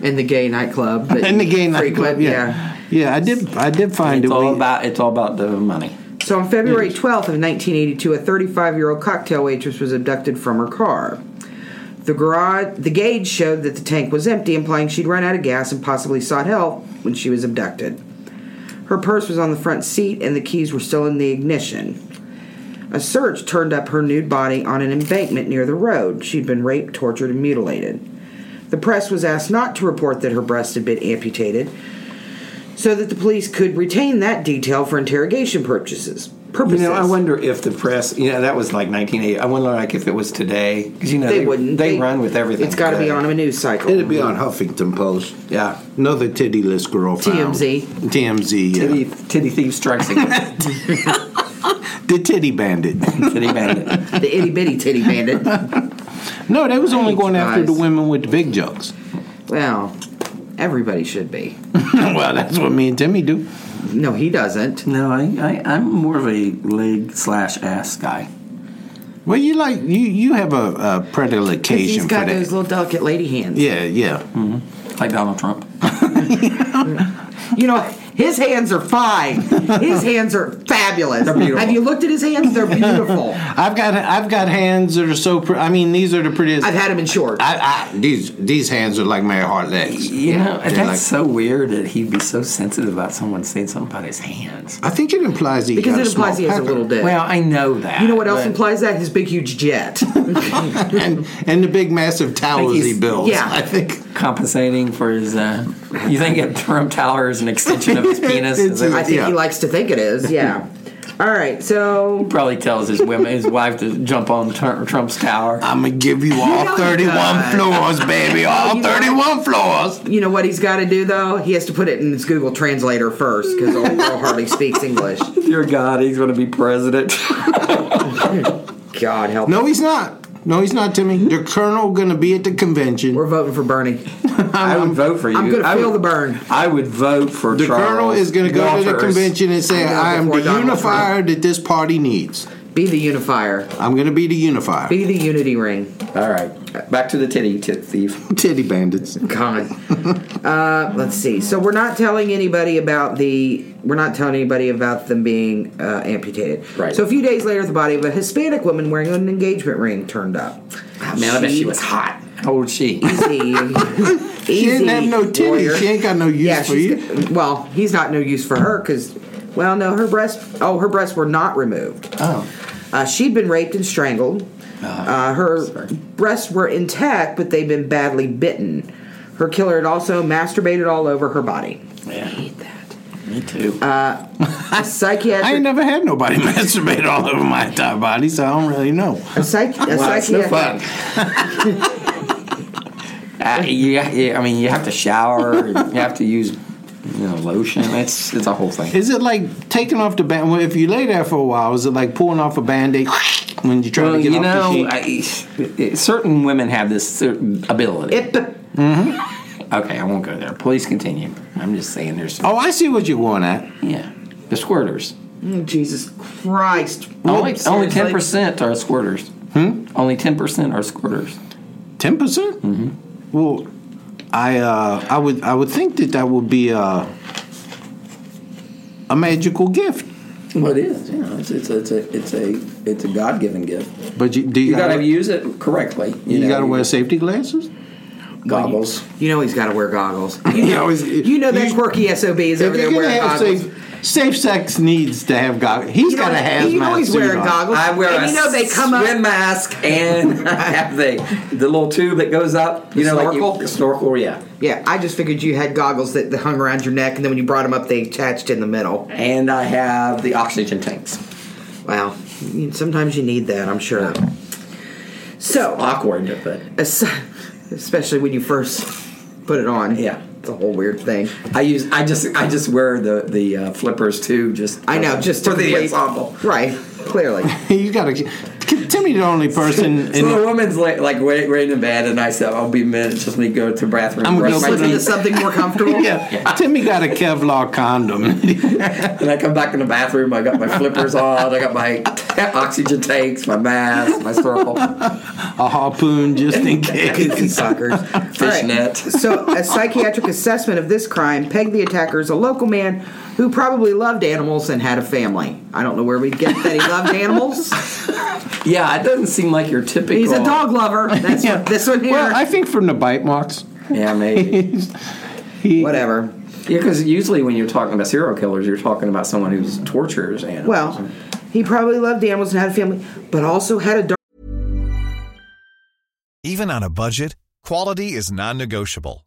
in the gay nightclub. in the gay frequent, nightclub. Yeah. yeah, I did. I did find it's it. all We- about it's all about the money. So on February 12th of 1982, a 35-year-old cocktail waitress was abducted from her car. The garage, the gauge showed that the tank was empty, implying she'd run out of gas and possibly sought help when she was abducted. Her purse was on the front seat, and the keys were still in the ignition. A search turned up her nude body on an embankment near the road. She'd been raped, tortured, and mutilated. The press was asked not to report that her breast had been amputated, so that the police could retain that detail for interrogation purposes. You know, I wonder if the press. You know, that was like 1980. I wonder, like, if it was today, because you know they, they, wouldn't. They, run with everything. It's got to be on a news cycle. It'd be on Huffington Post. Yeah, Another tittyless girl found. TMZ. TMZ. Yeah. titty, titty thief strikes again. The titty bandit. titty bandit. the itty bitty titty bandit. no, they was only going you after the women with the big jugs. well, everybody should be. well, that's what me and Timmy do. No, he doesn't. No, I, I I'm more of a leg slash ass guy. Well, you like you you have a, a 'Cause predilection He's for got that. those little delicate lady hands. yeah, yeah. Mm-hmm. Like Donald Trump. You know, his hands are fine. His hands are fabulous. They're beautiful. Have you looked at his hands? They're beautiful. I've got I've got hands that are so. Pre- I mean, these are the prettiest. I've had him in shorts. I, I, these these hands are like Mary Hart legs. You know, They're that's like- so weird that he'd be so sensitive about someone saying something about his hands. I think it implies that he because got it a small implies he has a pecker. little dick. Well, I know that. you know what else but implies that? His big, huge jet. and and the big massive towers he he's- builds. yeah. I think. compensating for his. Uh, you think a Trump Tower is an extension of his penis? Is that- I think Yeah. he likes to think it is. Yeah. All right. So probably tells his women, his wife, to jump on Tr- Trump's tower. I'm gonna give you all know he 31 does. floors, baby. All You know- 31 floors. you know what he's got to do though? He has to put it in his Google Translator first because old girl hardly speaks English. Dear God, he's going to be president. God help. No, he's not. No, he's not, Timmy. Hmm? The colonel gonna be at the convention. We're voting for Bernie. I would vote for you. I'm going to feel the burn. I would vote for the Charles colonel is gonna go to the convention and say, "I am the unifier that this party needs. Be the unifier. I'm gonna be the unifier." Be the unity ring. All right, back to the titty tit thief. Titty bandits. God. uh, let's see. So we're not telling anybody about the. We're not telling anybody about them being uh, amputated. Right. So a few days later, the body of a Hispanic woman wearing an engagement ring turned up. Man, I bet she was hot. How old she? Easy. She didn't have no titties. warrior. She ain't got no use yeah, for you. well, he's not no use for her because, well, no, her breasts. Oh, her breasts were not removed. Oh, Uh, she'd been raped and strangled. Uh, her sorry. breasts were intact, but they'd been badly bitten. Her killer had also masturbated all over her body. yeah. I hate that. Me too. A psychiatric. I ain't never had nobody masturbate all over my entire body, so I don't really know. a, psych, a Well, it's no psychiatric. Fun. Uh, you, you- I mean, you have to shower. You have to use, you know, lotion. It's it's a whole thing. Is it like taking off the band? Well, if you lay there for a while, is it like pulling off a band-aid when you try Well, to get you off know, the sheet? I, certain women have this ability. It, okay, I won't go there. Please continue. I'm just saying, there's oh, I see what you're going at. yeah, the squirters. oh, Jesus Christ. Only only ten percent are squirters. Hmm? Only ten percent are squirters. Ten percent. Mm-hmm. Well, I uh, I would I would think that that would be a a magical gift. Well, it is. Yeah, it's it's a it's a it's a, it's a God given gift. But you, do you, You got to gotta, use it correctly. you know, got to wear safety glasses? goggles. You know he's got to wear goggles. You You know, always- you know that quirky SOB is over there wearing goggles. safe, safe sex needs to have goggles. He's You know, got a hazmat you know he's suit wearing on. goggles. I wear and a you know they come swim up. mask and I have the the little tube that goes up. You The know, snorkel? like you, snorkel. Yeah, Yeah, I just figured you had goggles that, that hung around your neck, and then when you brought them up, they attached in the middle. and I have the oxygen tanks. Wow, sometimes you need that, I'm sure. So, Awkward, but especially when you first put it on. Yeah. It's a whole weird thing. I use I just I just wear the the uh, flippers too. Just I know, just for to the complete- ensemble. Right, clearly. you gotta. Timmy, the only person. So in the woman's like like wait, waiting in bed, and I said, "I'll be a minute. Just me go to the bathroom, I'm gonna my slip Slip into something more comfortable. yeah, Timmy got a Kevlar condom. and I come back in the bathroom. I got my flippers on. I got my oxygen tanks, my mask, my snorkel, a harpoon just in case. Goofy fuckers. All right. fishnet. So, a psychiatric assessment of this crime pegged the attacker as a local man who probably loved animals and had a family. I don't know where we'd get that he loved animals. Yeah, it doesn't seem like your typical. He's a dog lover. That's Yeah. what this one here. Well, I think from the bite marks. Yeah, maybe. He, Whatever. Yeah, because usually when you're talking about serial killers, you're talking about someone who's tortures animals. Well, he probably loved animals and had a family, but also had a dark. Even on a budget, quality is non-negotiable.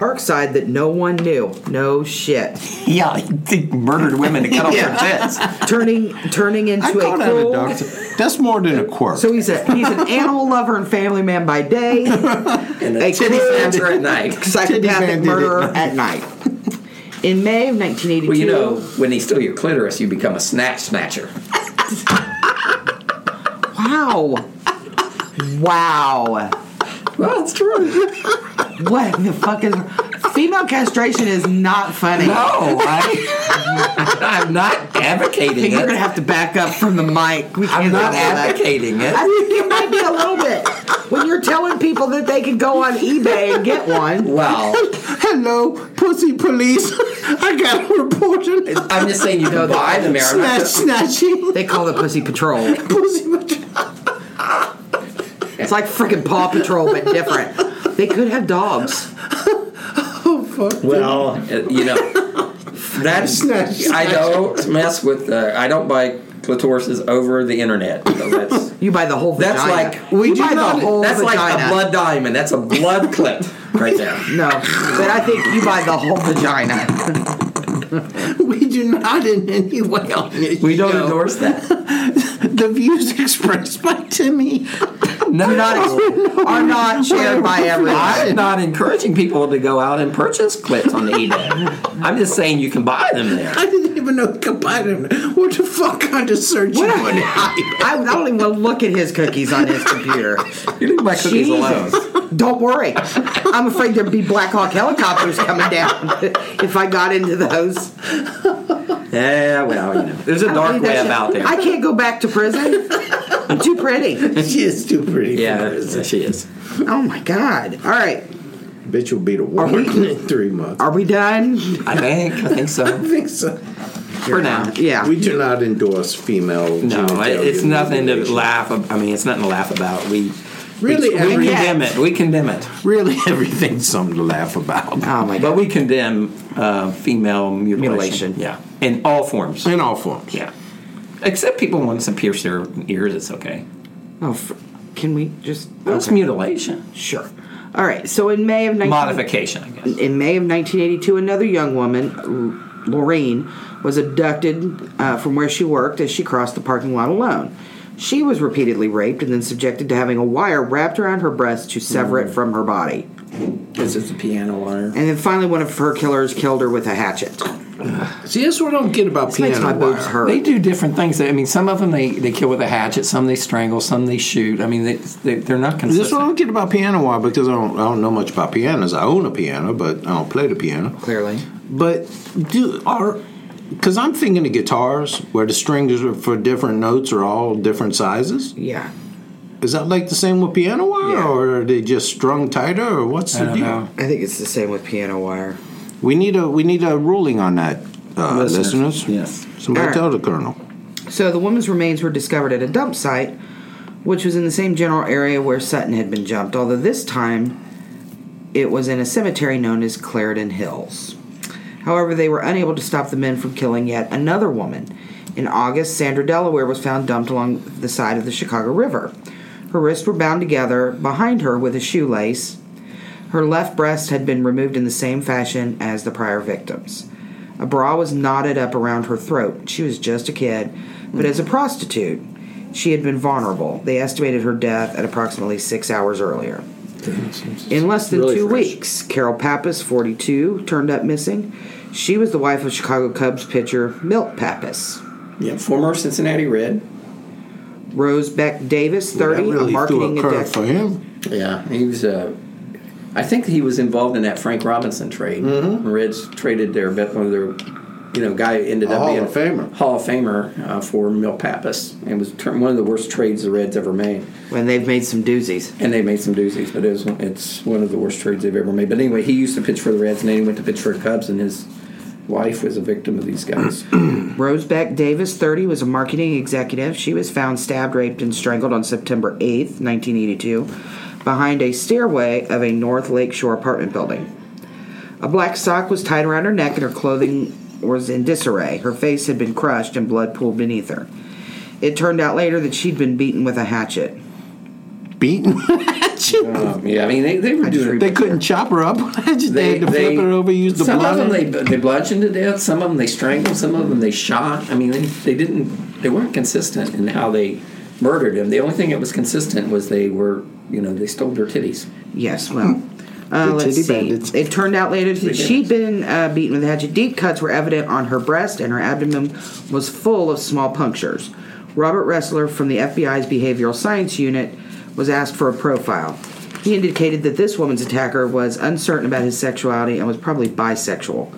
Parkside that no one knew. No shit. yeah, he murdered women to cut off their tits. Turning turning into call a a cruel. dog. That's more than a quirk. So he's a he's an animal lover and family man by day, And a a titty cruel snatcher at night. Psychopathic murderer at at night. In May of 1982, Well, you know, when they steal your clitoris, you become a snatch snatcher. wow, wow, Well, it's true. What the fuck is female castration? Is not funny. No, I, I'm not advocating it. You're gonna have to back up from the mic. We can't I'm not do that. advocating it. I think you might be a little bit when you're telling people that they can go on eBay and get one. Well, Hello, pussy police. I got a report I'm just saying you can buy them there. I'm snatch snatching. They call it Pussy Patrol. Pussy patrol. It's like freaking Paw Patrol, but different. They could have dogs. Oh fuck. Well, uh, you know, that's Snatch, I don't mess with. Uh, I don't buy clitorises over the internet. because that's You buy the whole that's vagina. like we you buy the whole That's vagina. like a blood diamond. That's a blood clip right there. No, but I think you buy the whole vagina. We do not in any way on this We don't show. endorse that. the views expressed by Timmy. No, Not are not shared by everyone. I'm not encouraging people to go out and purchase clips on the eBay. I'm just saying you can buy them there. I didn't even know you could buy them. What the fuck kind of search you What? put in? I, I don't even want to look at his cookies on his computer. You leave my cookies alone. Don't worry. I'm afraid there'd be Black Hawk helicopters coming down if I got into those. Yeah, well, you know, there's a dark web out there. I can't go back to prison. I'm too pretty. She is too pretty. Yeah, she is. Oh my god. All right. Bitch will be the one in three months. Are we done? I think. I think I so. think so. For now. Yeah. We do not endorse female. No, it's nothing to laugh. ab- I mean, it's nothing to laugh about. We Really, we, condemn it. We condemn it, Really, everything's something to laugh about. oh my but we condemn uh, female mutilation. Mutilation. Yeah, in all forms. In all forms. Yeah, except people want to pierce their ears. It's okay. Oh, f- can we just That's okay. mutilation. Sure. All right. So in May of 19- Modification, I guess. In May of 1982, another young woman, Lorraine, was abducted uh, from where she worked as she crossed the parking lot alone. She was repeatedly raped and then subjected to having a wire wrapped around her breast to sever it hmm. from her body. This is a piano wire. And then finally, one of her killers killed her with a hatchet. See, this is what I don't get about This makes my piano boobs wire. hurt. They do different things. I mean, some of them they, they kill with a hatchet, some they strangle, some they shoot. I mean, they, they, they're not consistent. This is what I consistent. don't get about piano wire because I don't, I don't know much about pianos. I own a piano, but I don't play the piano. Clearly. But do are because I'm thinking of guitars where the strings are for different notes are all different sizes. Yeah. Is that like the same with piano wire, Yeah. or are they just strung tighter, or what's I the don't deal? know. I think it's the same with piano wire. We need a we need a ruling on that, uh, listeners. Yes. Somebody All right. tell the colonel. So the woman's remains were discovered at a dump site, which was in the same general area where Sutton had been jumped, although this time it was in a cemetery known as Clarendon Hills. However, they were unable to stop the men from killing yet another woman. In August, Sandra Delaware was found dumped along the side of the Chicago River. Her wrists were bound together behind her with a shoelace. Her left breast had been removed in the same fashion as the prior victims. A bra was knotted up around her throat. She was just a kid, but as a prostitute, she had been vulnerable. They estimated her death at approximately six hours earlier. In less than Really two fresh. weeks, Carol Pappas, 42, turned up missing. She was the wife of Chicago Cubs pitcher Milt Pappas. Yeah, former Cincinnati Red. Rose Beck Davis, 30, that really a marketing threw a curve for him. Yeah, he was. Uh, I think he was involved in that Frank Robinson trade. Mm-hmm. Reds traded their bet one of their, you know, guy ended A up Hall being of Famer. Hall of Famer uh, for Milt Pappas, and was ter- one of the worst trades the Reds ever made. when they've made some doozies. And they made some doozies, but it was, it's one of the worst trades they've ever made. But anyway, he used to pitch for the Reds, and then he went to pitch for the Cubs, and his wife was a victim of these guys. Rose Beck Davis, 30, was a marketing executive. She was found stabbed, raped, and strangled on September 8th, 1982, behind a stairway of a North Lakeshore apartment building. A black sock was tied around her neck, and her clothing was in disarray. Her face had been crushed, and blood pooled beneath her. It turned out later that she'd been beaten with a hatchet. Beaten. um, yeah, I mean they, they were I just doing. they couldn't chop her up. they, had to flip her over, use the some of them they they bludgeoned to death. Some of them they strangled. Some of them they shot. I mean, they, they didn't. They weren't consistent in how they murdered him. The only thing that was consistent was they were, you know, they stole their titties. Yes, well. Uh, let's see. bandits. It turned out later that she'd been uh, beaten with a hatchet. Deep cuts were evident on her breast, and her abdomen was full of small punctures. Robert Ressler from the FBI's Behavioral Science Unit was asked for a profile. He indicated that this woman's attacker was uncertain about his sexuality and was probably bisexual.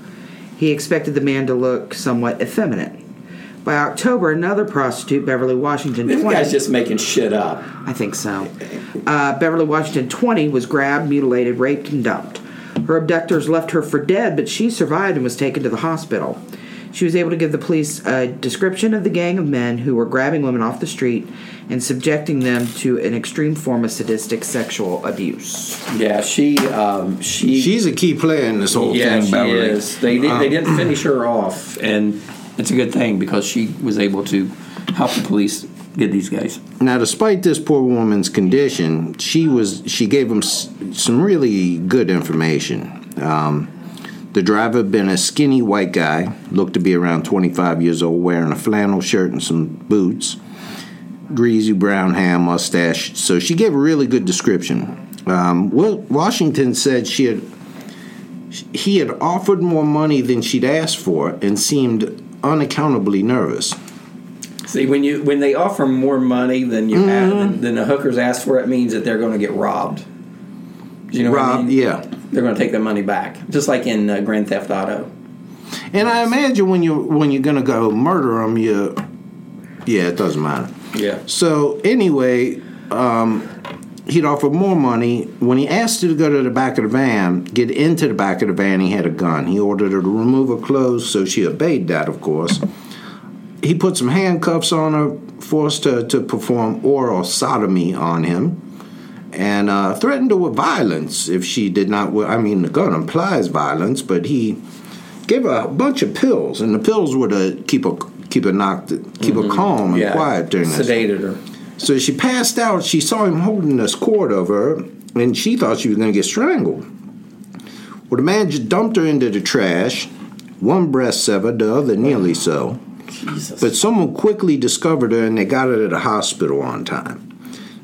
He expected the man to look somewhat effeminate. By October, another prostitute, Beverly Washington, This 20, guy's just making shit up. I think so. Uh, Beverly Washington, 20, was grabbed, mutilated, raped, and dumped. Her abductors left her for dead, but she survived and was taken to the hospital. She was able to give the police a description of the gang of men who were grabbing women off the street and subjecting them to an extreme form of sadistic sexual abuse. Yeah, she um, she She's a key player in this whole yeah thing, she Beverly. is. They did, they didn't finish her off, and it's a good thing because she was able to help the police get these guys. Now, despite this poor woman's condition, she was she gave them s- some really good information. Um, the driver had been a skinny white guy, looked to be around 25 years old, wearing a flannel shirt and some boots, greasy brown hair, mustache. So she gave a really good description. Um, Will Washington said she had he had offered more money than she'd asked for and seemed unaccountably nervous. See, when you when they offer more money than you a- than, than the hookers ask for, it means that they're going to get robbed. Do you know what I mean? yeah. They're going to take their money back, just like in uh, Grand Theft Auto. And I imagine when you when you're gonna go murder them, you yeah, it doesn't matter. Yeah. So anyway, um, he'd offer more money. When he asked her to go to the back of the van, get into the back of the van, he had a gun. He ordered her to remove her clothes, so she obeyed that, of course. He put some handcuffs on her, forced her to perform oral sodomy on him, and uh, threatened her with violence if she did not. I mean, the gun implies violence, but he gave her a bunch of pills, and the pills were to keep her keep her knocked, keep her calm and yeah. quiet during this. Sedated her. So she passed out. She saw him holding this cord over her, and she thought she was going to get strangled. Well, the man just dumped her into the trash. One breast severed, the other nearly so. Jesus. But someone quickly discovered her, and they got her to the hospital on time.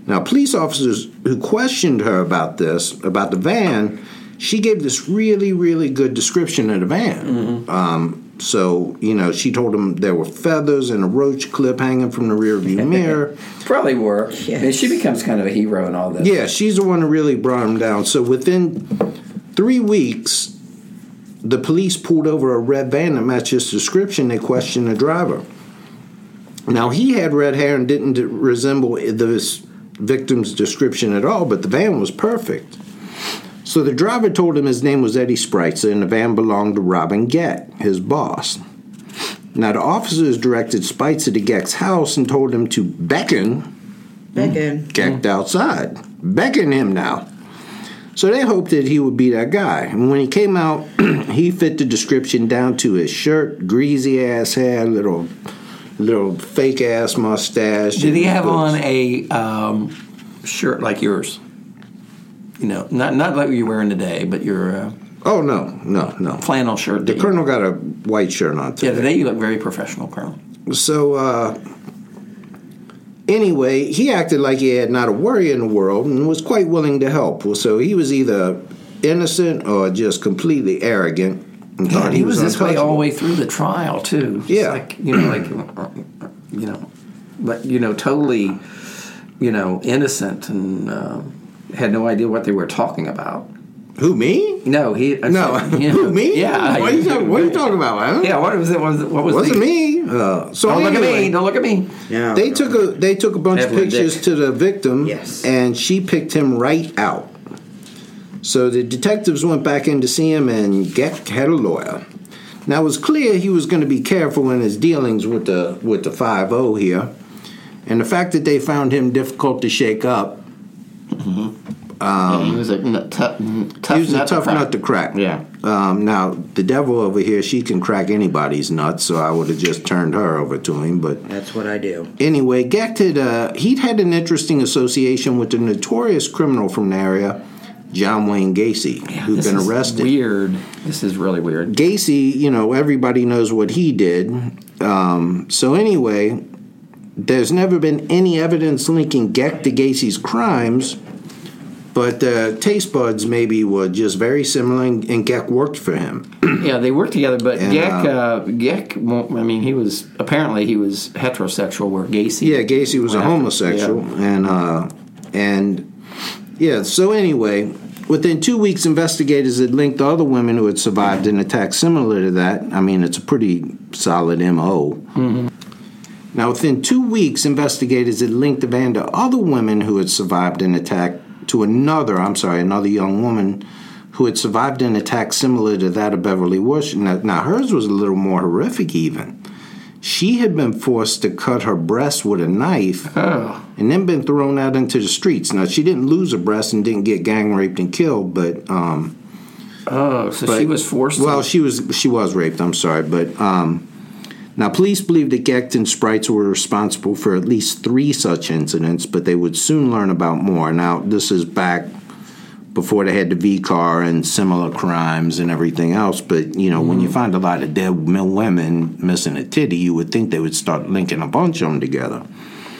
Now, police officers who questioned her about this, about the van, she gave this really, really good description of the van. Um, so, you know, she told them there were feathers and a roach clip hanging from the rearview mirror. Probably were. And she becomes kind of a hero in all this. Yeah, she's the one who really brought him down. So within three weeks, the police pulled over a red van that matched his description. They questioned the driver. Now he had red hair and didn't resemble this victim's description at all, but the van was perfect. So the driver told him his name was Eddie Spreitzer and the van belonged to Robin Gecht, his boss. Now the officers directed Spreitzer to Gecht's house and told him to beckon Beckon. Gecht outside. Beckon him now. So they hoped that he would be that guy. And when he came out, he fit the description down to his shirt, greasy ass hair, little little fake ass mustache. Did he have boots. on a um, shirt like yours? You know, not not like what you're wearing today, but your uh, Oh no, no, no. flannel shirt. The colonel got a white shirt on today. Yeah, today. you look very professional, Colonel. So uh, anyway, he acted like he had not a worry in the world and was quite willing to help. So he was either innocent or just completely arrogant and Yeah, thought he was this way all the way through the trial too. Just Yeah. like you know, like you know, but you know, totally, you know, innocent and uh, had no idea what they were talking about. Who me? No, he No, you know, who me? Yeah, What are you talking, what are you talking about? Huh? Yeah, what was it? What was it? What was wasn't the, me. Uh, so Don't look at me! Don't look at me! Yeah. They took a they took a bunch of pictures Dick. to the victim, Yes. and she picked him right out. So the detectives went back in to see him, and Gecht had a lawyer. Now it was clear he was going to be careful in his dealings with the with the five O here, and the fact that they found him difficult to shake up. Yeah, he was a nut, tough, tough he was nut to tough crack. nut to crack. Yeah. Um, now the devil over here, she can crack anybody's nuts, so I would have just turned her over to him, but. That's what I do. Anyway, Gecht had uh, he'd had an interesting association with the notorious criminal from the area, John Wayne Gacy, who'd This been is arrested. Weird. This is really weird. Gacy, you know, everybody knows what he did. Um, so anyway, there's never been any evidence linking Gecht to Gacy's crimes, but uh, taste buds maybe were just very similar, and, and Gecht worked for him. Yeah, they worked together, but And, Gecht, uh, uh, Gecht, won't- I mean, he was apparently he was heterosexual, where Gacy. Yeah, Gacy was a homosexual, yeah. and uh, and yeah. So anyway, within two weeks, investigators had linked other women who had survived an attack similar to that. I mean, it's a pretty solid mo. Now, within two weeks, investigators had linked the band to other women who had survived an attack to another. I'm sorry, another young woman who had survived an attack similar to that of Beverly Bush. Now, now hers was a little more horrific, even. She had been forced to cut her breast with a knife and then been thrown out into the streets. Now, she didn't lose her breast and didn't get gang raped and killed, but. Um, Oh, so but- she was forced. Well, to, she was she was raped. I'm sorry, but um, now police believe that Gecht and Spreitzer were responsible for at least three such incidents, but they would soon learn about more. Now, this is back before they had the V car and similar crimes and everything else. But you know, when you find a lot of dead women missing a titty, you would think they would start linking a bunch of them together.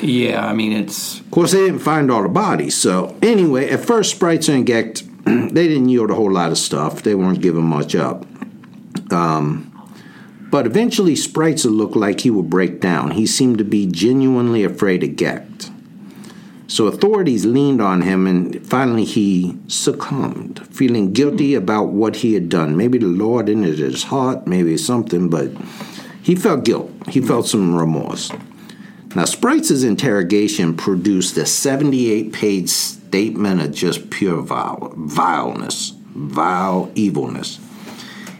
yeah, I mean, it's Of course, they didn't find all the bodies. So anyway, at first, Spreitzer and Gecht, they didn't yield a whole lot of stuff. They weren't giving much up. Um, but eventually, Spreitzer looked like he would break down. He seemed to be genuinely afraid of Gecht. So authorities leaned on him, and finally he succumbed, feeling guilty about what he had done. Maybe the Lord in his heart, maybe something, but he felt guilt. He felt some remorse. Now, Spreitzer's interrogation produced a 78 page statement of just pure vile, vileness, vile evilness.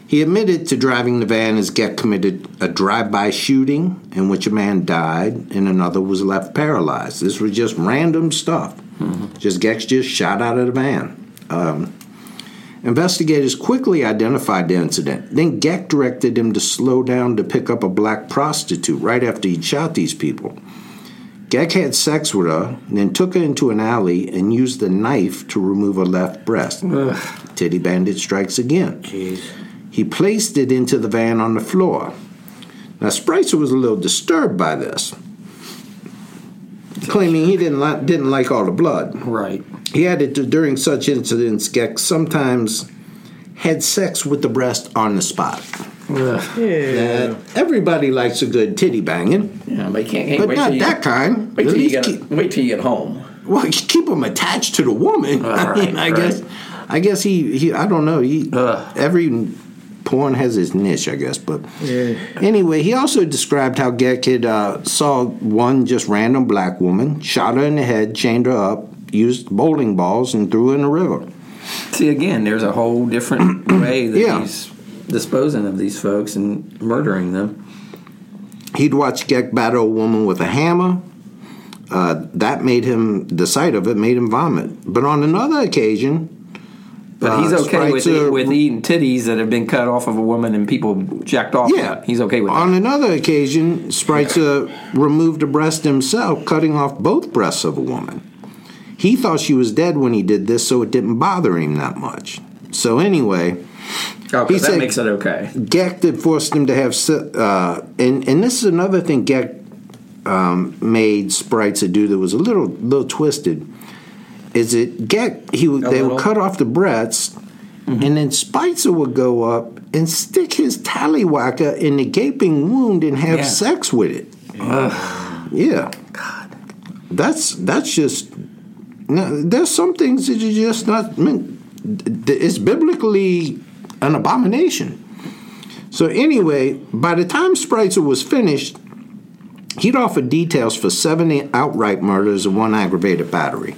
He admitted to driving the van as Gecht committed a drive by shooting in which a man died and another was left paralyzed. This was just random stuff. Just Gecht just shot out of the van. Um, investigators quickly identified the incident. Then Gecht directed him to slow down to pick up a black prostitute right after he'd shot these people. Gecht had sex with her, then took her into an alley and used the knife to remove her left breast. Titty Bandit strikes again. Jeez. He placed it into the van on the floor. Now, Spreitzer was a little disturbed by this. claiming he didn't li- didn't like all the blood. Right. He added to during such incidents, Gecht sometimes had sex with the breast on the spot. That everybody likes a good titty banging, Yeah, but you can't, can't but wait not till you, that kind. Wait till you get keep- wait till you get home. well, you keep him attached to the woman. I mean, I right. guess, I guess he, he I don't know. He Ugh. every porn has his niche, I guess. But anyway, he also described how Gecht had uh, saw one just random black woman, shot her in the head, chained her up, used bowling balls, and threw her in the river. See, again, there's a whole different way that Yeah. he's disposing of these folks and murdering them. He'd watch Gecht battle a woman with a hammer. Uh, that made him, the sight of it made him vomit. But on another occasion, But he's Uh, okay with, Sprites, with eating titties that have been cut off of a woman and people jacked off. Yeah, at. he's okay with that. On that. another occasion, Spreitzer removed a breast himself, cutting off both breasts of a woman. He thought she was dead when he did this, so it didn't bother him that much. So anyway, Oh, 'cause he that said- makes it okay. Gecht did forced him to have, uh, and and this is another thing Gecht um, made Spreitzer do that was a little little twisted. Is it get He would, they little? would cut off the breasts, mm-hmm. and then Spreitzer would go up and stick his tallywhacker in the gaping wound and have Yeah. sex with it. Yeah, God. that's that's just. No, there's some things that you just not meant. It's biblically an abomination. So anyway, by the time Spreitzer was finished, he'd offered details for seven outright murders and one aggravated battery.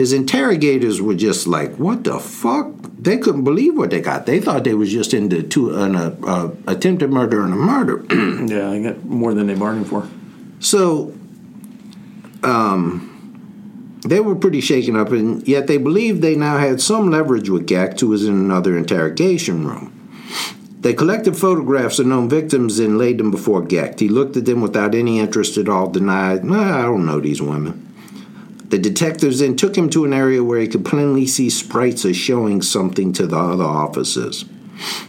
His interrogators were just like, "What the fuck?" They couldn't believe what they got. They thought they was just into two an uh, uh, attempted murder and a murder. Yeah, I got more than they bargained for. So, um, they were pretty shaken up, and yet they believed they now had some leverage with Gecht, who was in another interrogation room. They collected photographs of known victims and laid them before Gecht. He looked at them without any interest at all, denied, "Nah, I don't know these women. The detectives then took him to an area where he could plainly see Spreitzer showing something to the other officers.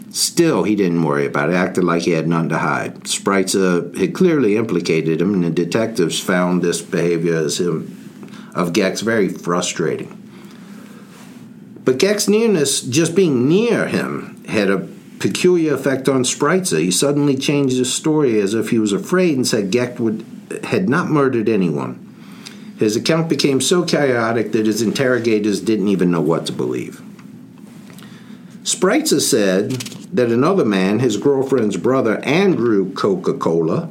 Still, he didn't worry about it, acted like he had nothing to hide. Spreitzer uh, had clearly implicated him, and the detectives found this behavior him, of Gecht very frustrating. But Gecht's nearness, just being near him, had a peculiar effect on Spreitzer. He suddenly changed his story as if he was afraid and said Gecht would, had not murdered anyone. His account became so chaotic that his interrogators didn't even know what to believe. Spreitzer said that another man, his girlfriend's brother, Andrew Coca Cola,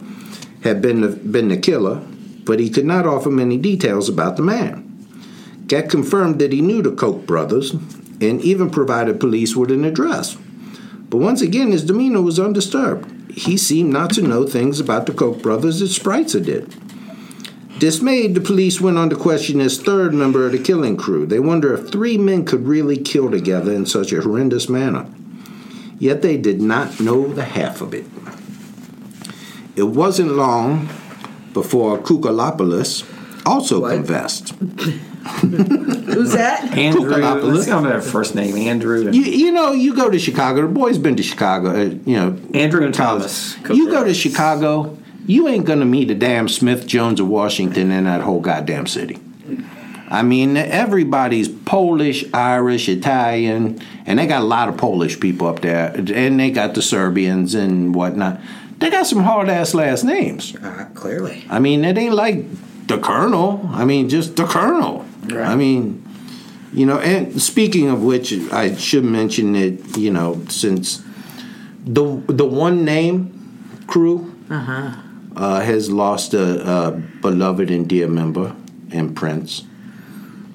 had been the, been the killer, but he could not offer many details about the man. Gecht confirmed that he knew the Koch brothers and even provided police with an address. But once again, his demeanor was undisturbed. He seemed not to know things about the Koch brothers that Spreitzer did. Dismayed, the police went on to question his third member of the killing crew. They wonder if three men could really kill together in such a horrendous manner. Yet they did not know the half of it. It wasn't long before Koukalopoulos also What? confessed. Who's that? Andrew, Koukalopoulos. let's go with that first name, Andrew. and- You, you know, you go to Chicago. The boy's been to Chicago. Uh, you know, Andrew and Thomas. You go to Chicago, you ain't gonna meet a damn Smith Jones of Washington in that whole goddamn city. I mean, everybody's Polish, Irish, Italian, and they got a lot of Polish people up there, and they got the Serbians and whatnot. They got some hard ass last names. Uh, clearly. I mean, it ain't like the Colonel. I mean, just the Colonel. Right. I mean, you know. And speaking of which, I should mention it, you know since the the one name crew uh, has lost a, a beloved and dear member in Prince.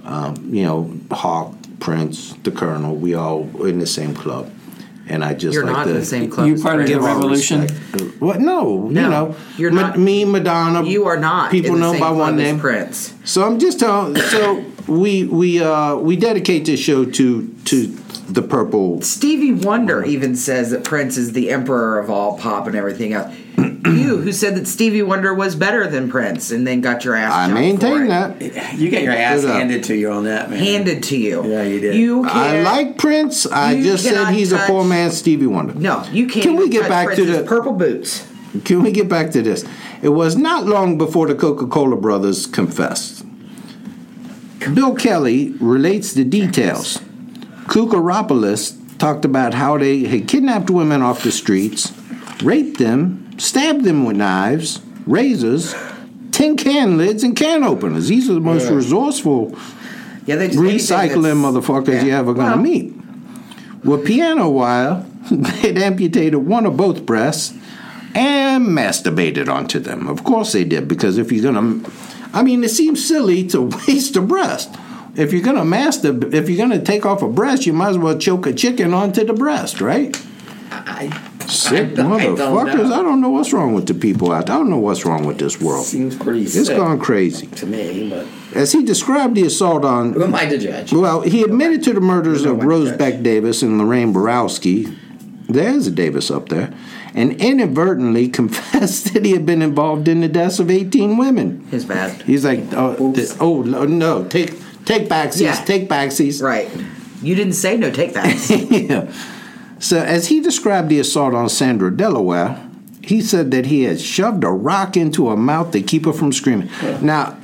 Um, you know, Hawk, Prince, the Colonel. We all in the same club. And I just You're like not to in the same club. You as part of Prince. the Revolution? What? No, you know, you're Ma- not- Me, Madonna. You are not. People in the know same by club one name. Prince. So I'm just telling. So we we uh we dedicate this show to to the purple. Stevie Wonder even says that Prince is the emperor of all pop and everything else. you, who said that Stevie Wonder was better than Prince, and then got your ass. I chopped for maintain it. that. You get your ass Good up. handed to you on that, man. handed to you. Yeah, you did. You I can't. like Prince. I You just said cannot he's a touch- poor man's Stevie Wonder. No, you can't. Can we even get touch back to Prince's the- purple boots? can we get back to this? It was not long before the Coca Cola brothers confessed. Bill Kelly relates the details. Kukaropoulos talked about how they had kidnapped women off the streets, raped them, stabbed them with knives, razors, tin can lids, and can openers. These are the most resourceful Yeah, they just recycling that's- motherfuckers you yeah. ever gonna Well, meet. With piano wire, they'd amputated one or both breasts and masturbated onto them. Of course they did, because if you're gonna, I mean, it seems silly to waste a breast. If you're gonna master, if you're gonna take off a breast, you might as well choke a chicken onto the breast, right? Sick I don't motherfuckers! I don't know what's wrong with the people out there. I don't know what's wrong with this world. Seems pretty It's gone crazy. to me, but As he described the assault on who am I to judge? well, he admitted to the murders of Rose Beck Davis and Lorraine Borowski. There's a Davis up there. And inadvertently confessed that he had been involved in the deaths of 18 women. His bad. He's like, oh, th- oh no, take take backsies, Yeah. take backsies. Right. You didn't say no take backs. yeah. So, as he described the assault on Sandra Delaware, he said that he had shoved a rock into her mouth to keep her from screaming. Now,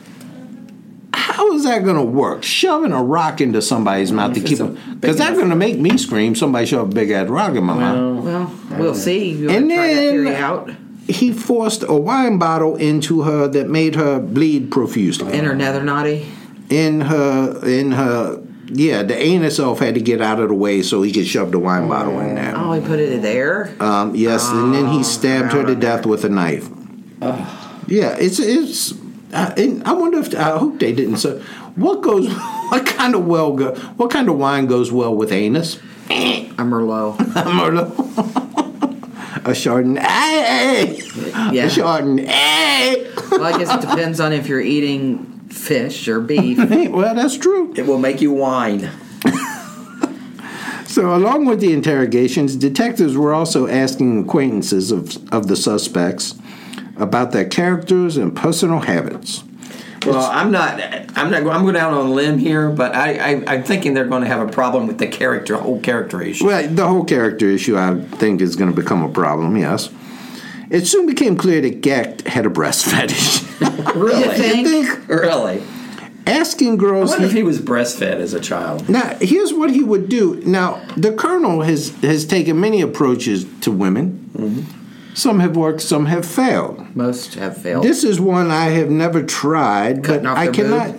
how is that going to work? Shoving a rock into somebody's mouth to keep them. Because that's going to make me scream. Somebody shove a big ass rock in my mouth. well, we'll see. You want And to try then- out? He forced a wine bottle into her that made her bleed profusely. In her nether naughty. In her in her yeah the anus elf had to get out of the way so he could shove the wine bottle in there. Oh, he put it there. um, yes and then he stabbed her to death with a knife. Yeah it's it's uh, and I wonder if I hope they didn't so what goes what kind of well go what kind of wine goes well with anus? A Merlot. A Merlot. A Chardonnay. Yeah. a Chardonnay. Well, I guess it depends on if you're eating fish or beef. well that's true It will make you whine. So, along with the interrogations, detectives were also asking acquaintances of, of the suspects about their characters and personal habits. Well, I'm not. I'm not. I'm going down on a limb here, but I, I, I'm thinking they're going to have a problem with the character, whole character issue. Well, the whole character issue, I think, is going to become a problem, yes. It soon became clear that Gecht had a breast fetish. Really? You think? Really? Asking I girls. wonder if he was breastfed as a child. Now, here's what he would do. Now, the colonel has, has taken many approaches to women. Mm-hmm. Some have worked, some have failed. Most have failed. This is one I have never tried, Cutting but off I their cannot.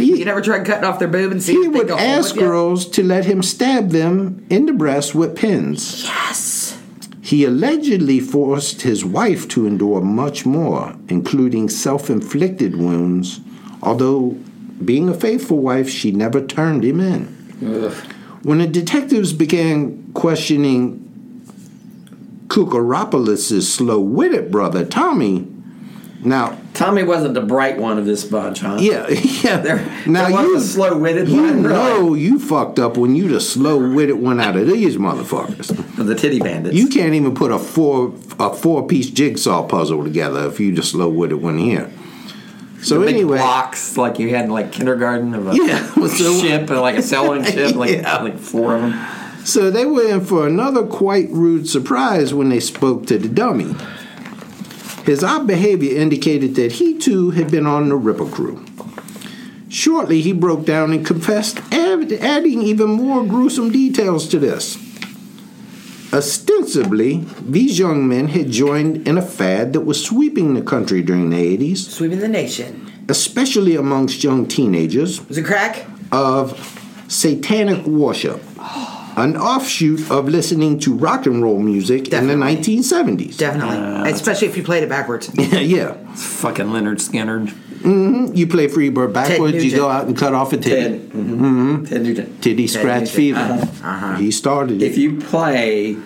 you never tried cutting off their boob and see He if they would go home ask with you? girls to let him stab them in the breast with pins. Yes. He allegedly forced his wife to endure much more, including self inflicted wounds, although, being a faithful wife, she never turned him in. When the detectives began questioning Kukaropoulos' slow witted brother, Tommy, now, Tommy wasn't the bright one of this bunch, huh? yeah, yeah. There, now there you slow-witted You one. really? know you fucked up when you the slow witted one out of these motherfuckers. The titty bandits. You can't even put a four a four piece jigsaw puzzle together if you the slow witted one here. So anyway, blocks like you had in like kindergarten of a Yeah, so- ship and like a sailing ship, like Yeah. like four of them. so they were in for another quite rude surprise when they spoke to the dummy. His odd behavior indicated that he too had been on the Ripper crew. Shortly, he broke down and confessed, adding even more gruesome details to this. Ostensibly, these young men had joined in a fad that was sweeping the country during the 80s, Sweeping the nation. especially amongst young teenagers, Was it crack? of satanic worship, oh. An offshoot of listening to rock and roll music Definitely. in the 1970s. Definitely. Especially if you played it backwards. yeah. It's fucking Lynyrd Skynyrd. You play Freebird backwards, you go out and cut off a titty. Ted. Mm-hmm. Ted Nugent. Titty scratch Nugent. fever. Uh-huh. He started If you play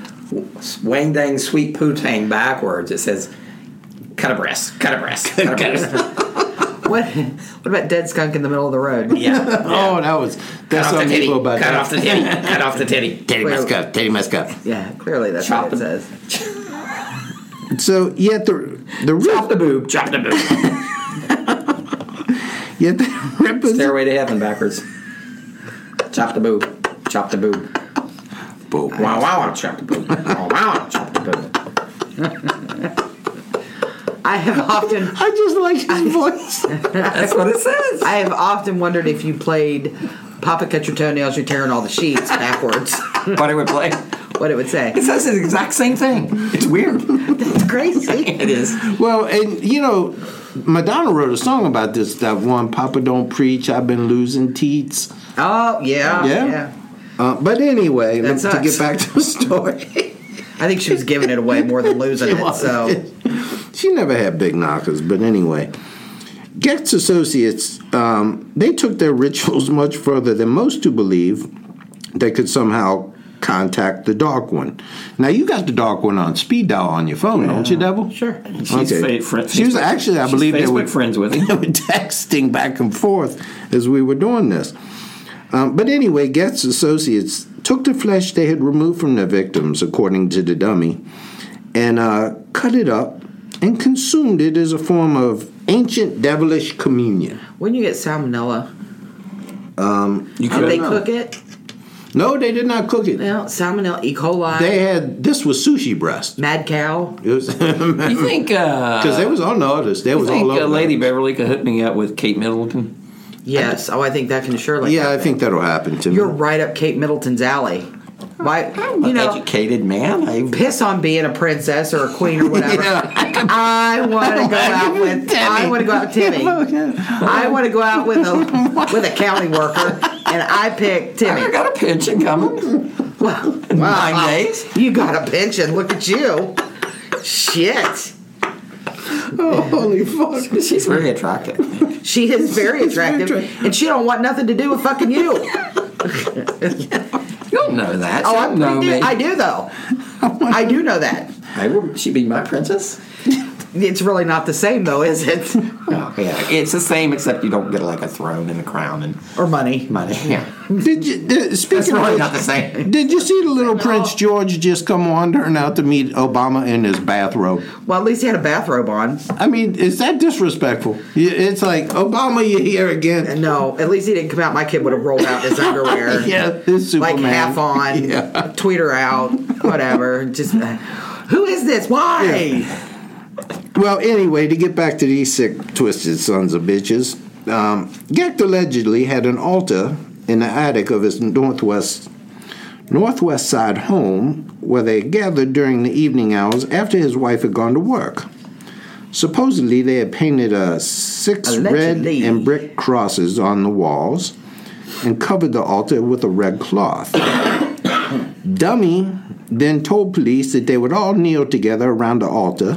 Wang Dang Sweet Poo-Tang backwards, it says cut a breast, cut a breast, cut a breast. What What about dead skunk in the middle of the road? yeah. Oh, that was Cut that's off the something titty. evil about Cut that. off the titty. Cut off the titty. Titty must cut. Titty must cut. Yeah, clearly that's Chop what it it. says. So yet the the Chop rip, the boob. Chop the boob. yet the rippers. Stairway to heaven backwards. Chop the boob. Chop the boob. Boom. Wow, wow, wow, chop the boob. Wow, wow, chop the boob. I have often I just like his voice. That's what it says. I have often wondered if you played Papa Cut Your Toenails, You're Tearing All the Sheets backwards, what it would play. what it would say. It says the exact same thing. It's weird. It's crazy. it is. well, and you know, Madonna wrote a song about this. That one, Papa Don't Preach. I've been losing teats. Oh, yeah. Yeah. Yeah. Uh, but anyway, That to sucks. get back to the story. I think she was giving it away more than losing it. So she never had big knockers, but anyway. Gecht's Associates, um, they took their rituals much further than most who believe they could somehow contact the Dark One. Now, you got the Dark One on speed dial on your phone, don't you, Devil? sure. She's Okay. fa- friend- She was actually, I she's believe, they were friends with him. They were texting back and forth as we were doing this. Um, but anyway, Gecht's Associates took the flesh they had removed from their victims, according to the dummy, and uh, cut it up and consumed it as a form of ancient devilish communion. When you get salmonella, You did could they know. cook it? No, they did not cook it. Well, salmonella, E. coli, They had this was sushi breast. mad cow. It was You think? Uh, they was on the others. They was think all over. uh, Lady them. Beverly could hook me up with Kate Middleton? Yes. Oh, I think that can surely. Yeah, I think that'll happen to You're me. right up Kate Middleton's alley. Why? I'm You an know, educated man. I piss on being a princess or a queen or whatever. I want to go out with. I want to go out with Timmy. I want to go out with a with a county worker, and I pick I Timmy. got a pension coming. Well, Nine wow. days. You got a pension. Look at you. Shit. Holy fuck! She's very attractive. She is very attractive, and she don't want nothing to do with fucking you. You don't know that. Oh, I, know do, me. I do though. I do know that. Will she be my princess? It's really not the same though, is it? Oh, yeah. It's the same except you don't get like a throne and a crown and Or money. money. Yeah. Did you? Did, That's speaking really of not the same. Did you see the little Prince George just come wandering out to meet Obama in his bathrobe? Well, at least he had a bathrobe on. I mean, is that disrespectful? It's like Obama, you're here again. No, at least he didn't come out. My kid would have rolled out his underwear. Yeah, this like Superman. half on, Yeah. tweet her out, whatever. Just uh, who is this? Why? Well, anyway, to get back to these sick, twisted sons of bitches, um, Gecht allegedly had an altar in the attic of his northwest northwest side home where they gathered during the evening hours after his wife had gone to work. Supposedly, they had painted uh, six Allegedly. red and brick crosses on the walls and covered the altar with a red cloth. Dummy then told police that they would all kneel together around the altar.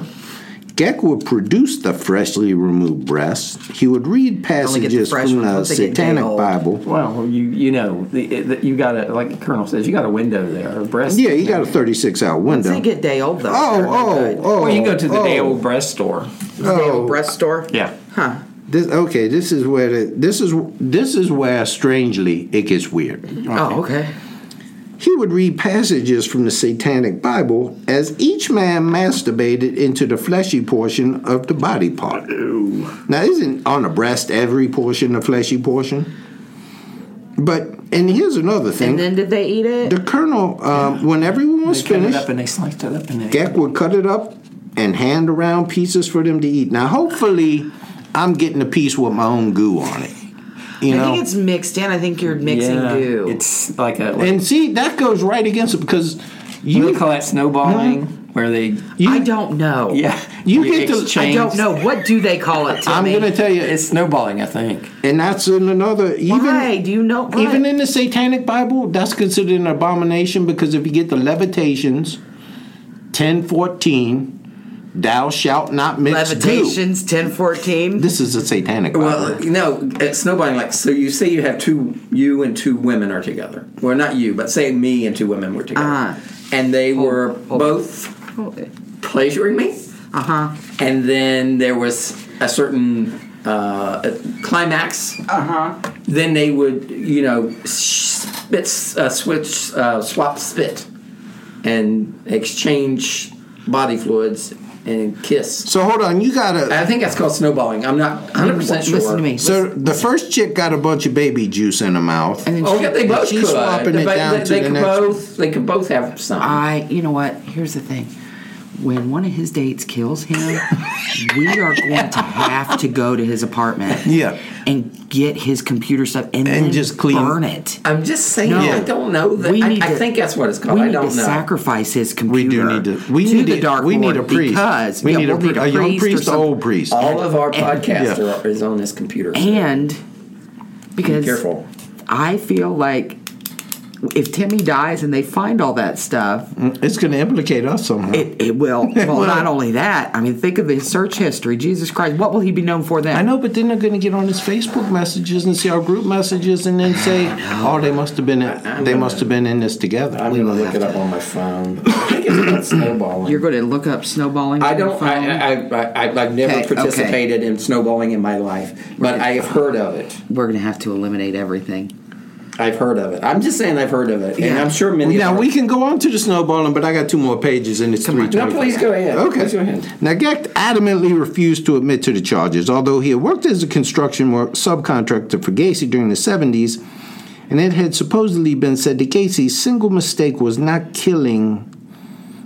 Gecht would produce the freshly removed breasts. He would read get the passages from the once they get Satanic. Bible. Well, you you know the, the, you got a like Colonel says you got a window there. A breast. Yeah, you got a 36 hour window. They get day old though. Oh, oh, good. oh. Or you can go to the oh, day old breast store. Day old oh. breast store. Yeah. Huh. This, okay, this is where the, this is this is where strangely it gets weird. Oh, okay. He would read passages from the Satanic Bible as each man masturbated into the fleshy portion of the body part. Now, isn't on the breast every portion the fleshy portion? But and here's another thing: And then did they eat it? the colonel, um, when everyone was They cut it finished, up and they sliced it up and they. Gecht would cut it up and hand around pieces for them to eat. Now, hopefully, I'm getting a piece with my own goo on it. You I know, think it's mixed in. I think you're mixing yeah, goo. It's like a. Like, and see that goes right against it because you you they call that snowballing, where they. you I don't know. Yeah. You get the- I I don't know. What do they call it? I'm going to tell you, It's snowballing, I think. and that's in another even Why? Do you know? What? even in the Satanic Bible, that's considered an abomination because if you get the Levitations, ten fourteen, thou shalt not mix goo. Levitations, ten fourteen. This is a Satanic Bible. Well, no, it's snowballing. Like, so you say you have two, you and two women are together. Well, not you, but say me and two women were together, Ah. and they were hold. both pleasuring me, Uh huh. and then there was a certain uh, climax. Uh huh. Then they would, you know, spit, uh, switch, uh, swap spit, and exchange body fluids and kiss. so hold on, you gotta. I think that's called snowballing. I'm not 100 percent sure. Listen to me. So the first chick got a bunch of baby juice in her mouth. And then Oh, she- yeah, they both she's could. swapping it They- down they, to they the could next- both. They could both have some. I, you know what? Here's the thing. When one of his dates kills him, we are going to have to go to his apartment. Yeah. And get his computer stuff and, And then just clean- burn it. I'm just saying. No. I don't know that. We I, need I to- think that's what it's called. We I need don't to know. sacrifice his computer. We do need to. We to need the a- dark We need lord a priest. because we yeah, need we'll a, pri- a young priest, or some- old priest. All of our podcasts Yeah. are, is on this computer. so and be because careful. I feel like if Timmy dies and they find all that stuff, It's going to implicate us somehow. it, it will. Well, will. not only that. I mean, think of the search history. Jesus Christ, what will he be known for then? I know, but then they're going to get on his Facebook messages and see our group messages, and then say, "Oh, they must have been. In, they must have been in this together." I'm going to look it up on my phone. I think it's about snowballing. You're going to look up snowballing. I don't. phone? I, I, I, I've never Okay, okay. participated in snowballing in my life, but I have heard of it. We're going to have to eliminate everything. I've heard of it. I'm just saying I've heard of it, and Yeah. I'm sure many. Now of our- we can go on to the snowballing, but I got two more pages, and it's three No, twenty. please go ahead. Okay. Please go ahead. Now, Gecht adamantly refused to admit to the charges, although he had worked as a construction work subcontractor for Gacy during the 70s, and it had supposedly been said that Gacy's single mistake was not killing,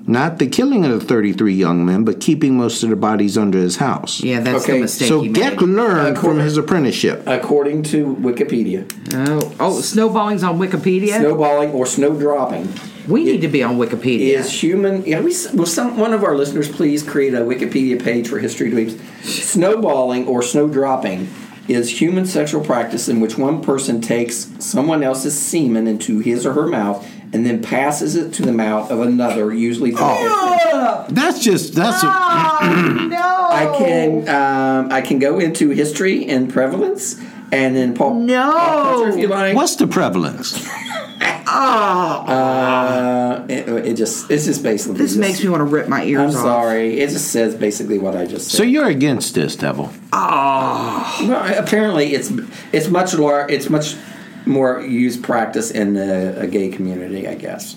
not the killing of the 33 young men, but keeping most of the bodies under his house. Yeah, that's Okay, the mistake So he Gecht made. learned Uh, from his apprenticeship. According to Wikipedia, Oh, oh, snowballing's on Wikipedia. snowballing or snow dropping we need to be on Wikipedia. is human. Yeah, we will some one of our listeners please create a Wikipedia page for History Dweebs. Snowballing or snow dropping is human sexual practice in which one person takes someone else's semen into his or her mouth and then passes it to the mouth of another, usually. Oh. That's just that's. A, I can um, I can go into history and prevalence, and then Paul. No. pop culture if you like. what's the prevalence? Uh, it, it just it's just basically. this just- makes me want to rip my ears off. I'm off. sorry. It just says basically what I just said. So you're against this, Devil? Ah, Well, apparently, it's it's much lar- It's much more used practice in the a gay community. I guess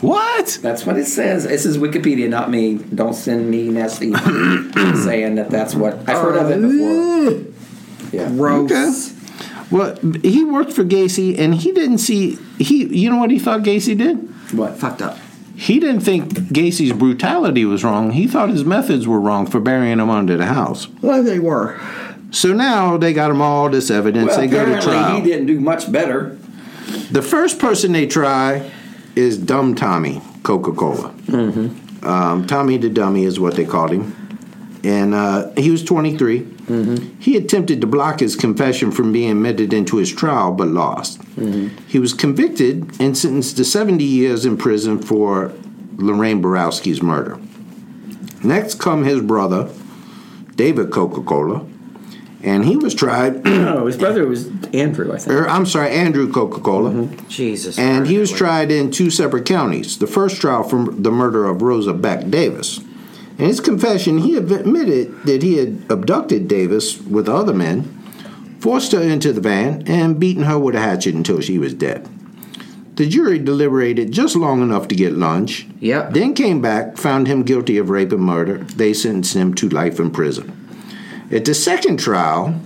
What? that's what it says. This is Wikipedia, not me. Don't send me nasty saying that that's what I've heard of it before. Uh, yeah. Gross. Well, he worked for Gacy, and he didn't see he. You know what he thought Gacy did? What? Fucked up. He didn't think Gacy's brutality was wrong. He thought his methods were wrong for burying him under the house. Well, they were. So now they got them all this evidence. Well, they go to trial. he didn't do much better. The first person they try is Dumb Tommy Coca Cola. Mm-hmm. Um, Tommy the Dummy is what they called him, and uh, he was 23. He attempted to block his confession from being admitted into his trial, but lost. He was convicted and sentenced to 70 years in prison for Lorraine Borowski's murder. Next come his brother, David Coca Cola, and he was tried. No, oh, his brother was Andrew. I think. or, I'm sorry, Andrew Coca Cola. Mm-hmm. Jesus. And he was Christ. tried in two separate counties. The first trial for the murder of Rosa Beck Davis. In his confession, he admitted that he had abducted Davis with other men, forced her into the van, and beaten her with a hatchet until she was dead. The jury deliberated just long enough to get lunch. Yep. Then came back, found him guilty of rape and murder. They sentenced him to life in prison. At the second trial,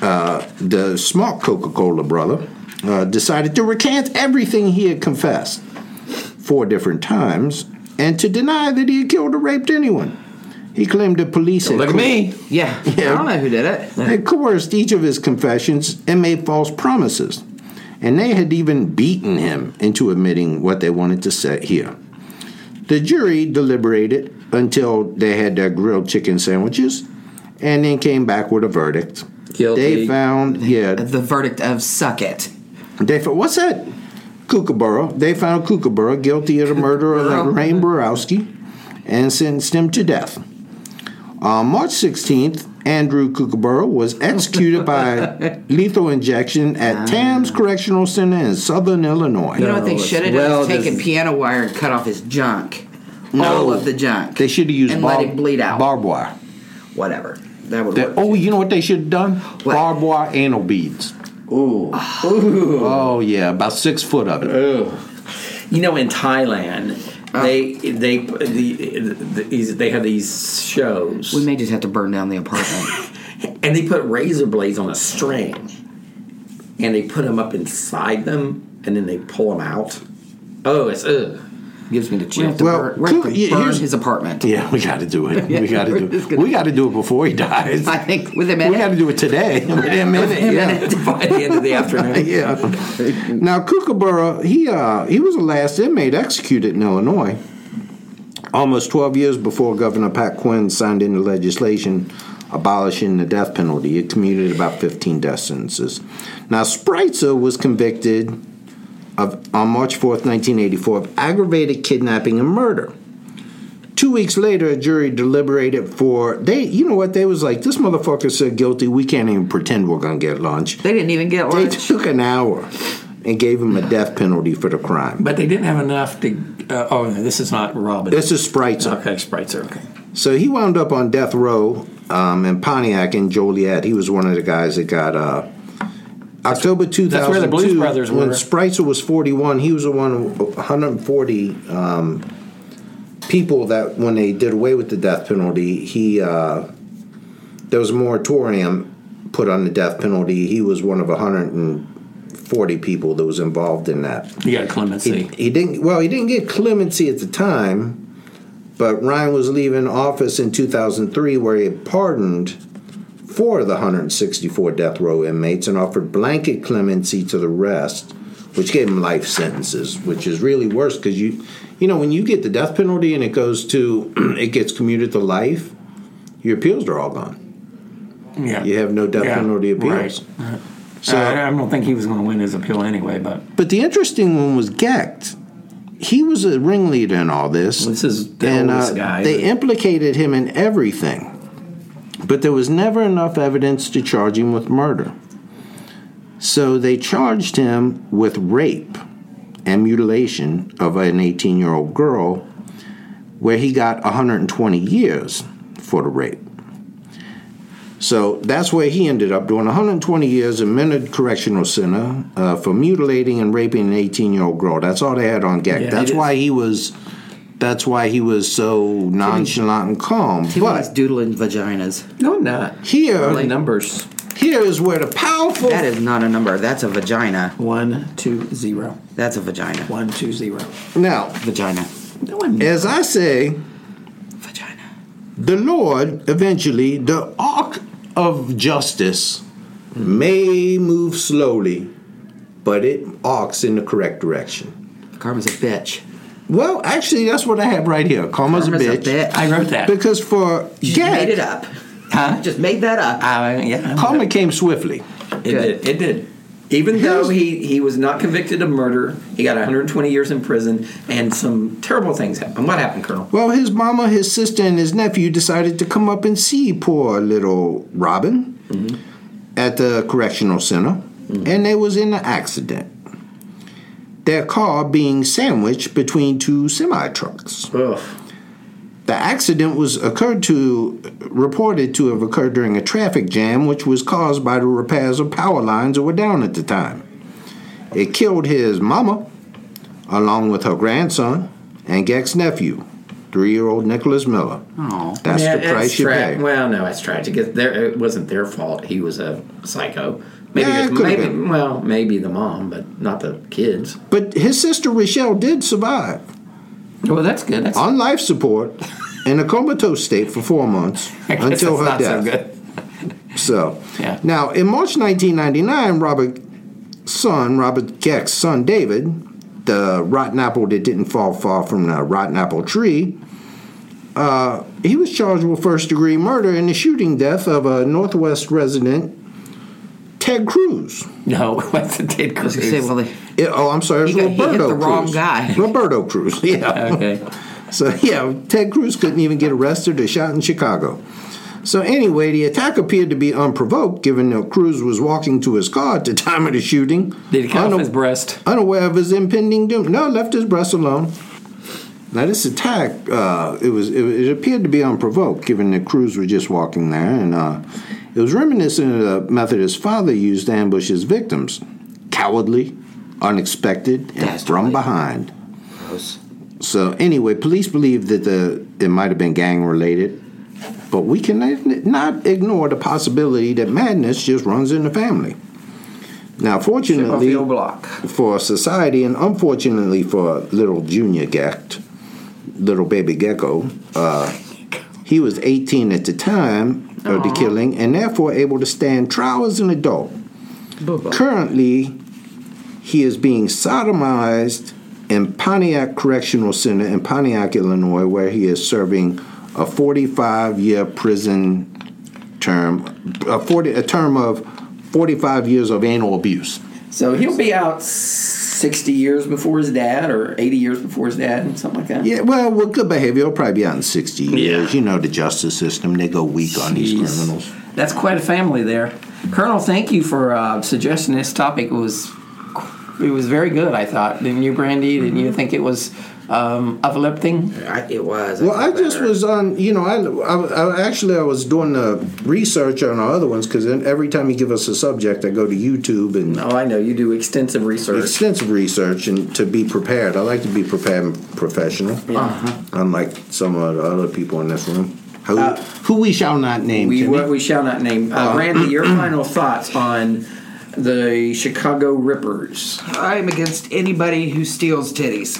uh, the smart Coca Cola brother uh, decided to recant everything he had confessed four different times and to deny that he had killed or raped anyone. He claimed the police had Look at co- me. Yeah. Yeah. I don't know who did it. had coerced each of his confessions and made false promises. And they had even beaten him into admitting what they wanted to say here. The jury deliberated until they had their grilled chicken sandwiches and then came back with a verdict. Guilty. They found, yeah, The verdict of suck it. they found, what's that? Kookaburra. They found Kookaburra guilty of the murder of Kookaburra. Lorraine Borowski and sentenced him to death. On March 16th, Andrew Kookaburra was executed by lethal injection at ah. Tamms Correctional Center in Southern Illinois. You know what they should have well done? Taken piano wire and cut off his junk. No. All of the junk. They should have used and barb- let him bleed out. barbed wire. Whatever. That would They- work. oh, you know what they should have done? What? Barbed wire anal beads. Ooh. Oh yeah, about six foot of it. You know, in Thailand, ah. they they the, the, these they have these shows, We may just have to burn down the apartment. and they put razor blades on a string, and they put them up inside them, and then they pull them out. Oh, it's ugh. Gives me the We have chills. to Well, burn, we have to could- yeah, burn here's- his apartment. Yeah, we got to do it. We got to do it. We got to do it before he dies. I think within a We got to do it today. Within a minute. yeah. By the end of the afternoon. yeah. Now Kookaburra, he uh, he was the last inmate executed in Illinois. Almost 12 years before Governor Pat Quinn signed into legislation abolishing the death penalty, it commuted about 15 death sentences. Now Spreitzer was convicted of on March 4th, 1984, of aggravated kidnapping and murder. Two weeks later, a jury deliberated for they. You know what? They was like, this motherfucker said guilty. We can't even pretend we're gonna get lunch. They didn't even get lunch. They took an hour and gave him a death penalty for the crime. But they didn't have enough to. Uh, oh, no, this is not Robin. This is Spreitzer. okay, Spreitzer. Okay. So he wound up on death row um, in Pontiac in Joliet. He was one of the guys that got uh, October 2002. that's where the Blues Brothers When were. Spreitzer was 41, he was the one of 140 um, people that when they did away with the death penalty, he uh, there was a moratorium put on the death penalty. He was one of 140 people that was involved in that. You got clemency. He, he didn't. Well, he didn't get clemency at the time, but Ryan was leaving office in 2003, where he had pardoned four of the 164 death row inmates and offered blanket clemency to the rest, which gave them life sentences, which is really worse because you, you know, when you get the death penalty and it goes to, it gets commuted to life, your appeals are all gone. yeah. You have no death Yeah, penalty appeals. Right. So- I, I don't think he was going to win his appeal anyway, but But the interesting one was Gecht. He was a ringleader in all this. This is the and, uh, guy They that- implicated him in everything, but there was never enough evidence to charge him with murder. So they charged him with rape and mutilation of an 18 year old girl, where he got 120 years for the rape. So that's where he ended up doing 120 years in Menard Correctional Center uh, for mutilating and raping an 18 year old girl. That's all they had on Gecht. Yeah, that's why he was. That's why he was so nonchalant and calm. He But doodling vaginas. no, I'm not. here, Early numbers. here is where the powerful. That is not a number. That's a vagina. One, two, zero. That's a vagina. One, two, zero. now, Vagina. No, I'm not. as I say, Vagina. the Lord eventually, the arc of justice may move slowly, but it arcs in the correct direction. Karma's a bitch. Well, actually, that's what I have right here. Karma's, Karma's a, bitch. I wrote that. Because for You Gecht, made it up. Huh? Just made that up. Uh, yeah, I'm karma good. came swiftly. It did. It did. Even though he, he was not convicted of murder, he got 120 years in prison, and some terrible things happened. What happened, Colonel? Well, his mama, his sister, and his nephew decided to come up and see poor little Robin at the correctional center, and they was in an accident. Their car being sandwiched between two semi trucks. The accident was occurred to reported to have occurred during a traffic jam, which was caused by the repairs of power lines that were down at the time. It killed his mama, along with her grandson and Gecht's nephew, three-year-old Nicholas Miller. Oh. That's Yeah, the price you tra- pay. Well, no, it's tragic. It wasn't their fault. He was a psycho. Maybe, Yeah, it his- maybe been. well, maybe the mom, but not the kids. But his sister Rochelle did survive Well, that's good. That's on life support in a comatose state for four months I guess until her not death. so good. So, Yeah. now in March 1999, Robert's son, Robert Gecht's son David, the rotten apple that didn't fall far from the rotten apple tree, uh, he was charged with first degree murder in the shooting death of a Northwest resident, Ted Cruz. No, what's the Ted Cruz? say, well, they, Yeah, oh, I'm sorry, it was He got- hit Roberto the wrong guy. Roberto Cruz, yeah. okay. So yeah, Ted Cruz couldn't even get arrested or shot in Chicago. So anyway, the attack appeared to be unprovoked, given that Cruz was walking to his car at the time of the shooting. Did he cut off Una- his breast? Unaware of his impending doom. No, left his breast alone. Now this attack, uh, it was it, it appeared to be unprovoked, given that Cruz was just walking there, and uh, it was reminiscent of the method his father used to ambush his victims: cowardly, unexpected, and from behind. gross. So anyway, police believe that the it might have been gang related, but we can not ignore the possibility that madness just runs in the family. Now, fortunately Off the old block. for society, and unfortunately for little Junior Gecht, little baby gecko. Uh, he was 18 at the time of the killing and therefore able to stand trial as an adult. Currently, he is being sodomized in Pontiac Correctional Center in Pontiac, Illinois, where he is serving a 45 year prison term, a, 40, a term of 45 years of anal abuse. So he'll be out 60 years before his dad or 80 years before his dad, and something like that. Yeah, well, with good behavior, he'll probably be out in 60 years. You know the justice system, they go weak on these criminals. That's quite a family there. Colonel, thank you for uh, suggesting this topic. It was it was very good, I thought. Didn't you, Brandy? Didn't you think it was um, uplifting? I, it was. Well, I felt just better. was on, you know, I, I, I actually I was doing the research on our other ones because every time you give us a subject, I go to YouTube and Oh, I know. You do extensive research. extensive research and to be prepared. I like to be prepared and professional, unlike some of the other people in this room. Who, who we shall not name. We, Timmy. we shall not name. Uh, Randy, your final thoughts on the Chicago Rippers. I'm against anybody who steals titties.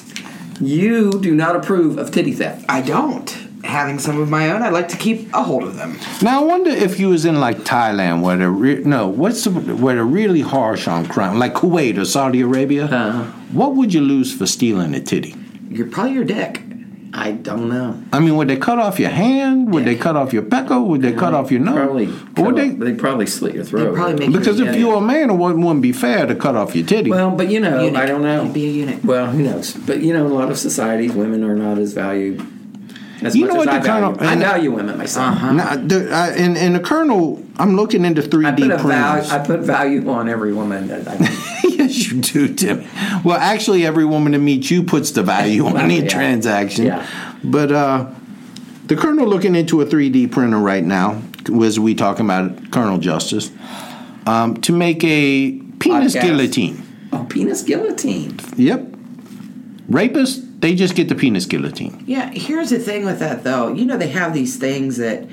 You do not approve of titty theft. I don't. Having some of my own, I like to keep a hold of them. Now I wonder if you was in like Thailand, where they're re- no, what's the, where they're really harsh on crime, like Kuwait or Saudi Arabia. Uh-huh. What would you lose for stealing a titty? You're probably your dick. I don't know. I mean, would they cut off your hand? Would they cut off your pecker? Would they cut off your nose? Probably. Or would they? They probably slit your throat. They'd probably make Because you if a you were a man, it wouldn't, wouldn't be fair to cut off your titty. Well, but you know, Eunuch. I don't know. You'd be a eunuch. Well, who knows? But you know, in a lot of societies, women are not as valued. As You much know as what I the kind value. of- I value women myself. Uh-huh. Now, the, in, in the Colonel, I'm looking into 3D I put a value. I put value on every woman that I meet. Yes, you do, Tim. Well, actually, every woman that meets you puts the value on any Yeah. transaction. Yeah. But uh, the Colonel looking into a 3D printer right now, was we talking about Colonel Justice, um, to make a penis Podcast. guillotine. oh, penis guillotine. Yep. Rapists, they just get the penis guillotine. Yeah, here's the thing with that though. You know they have these things that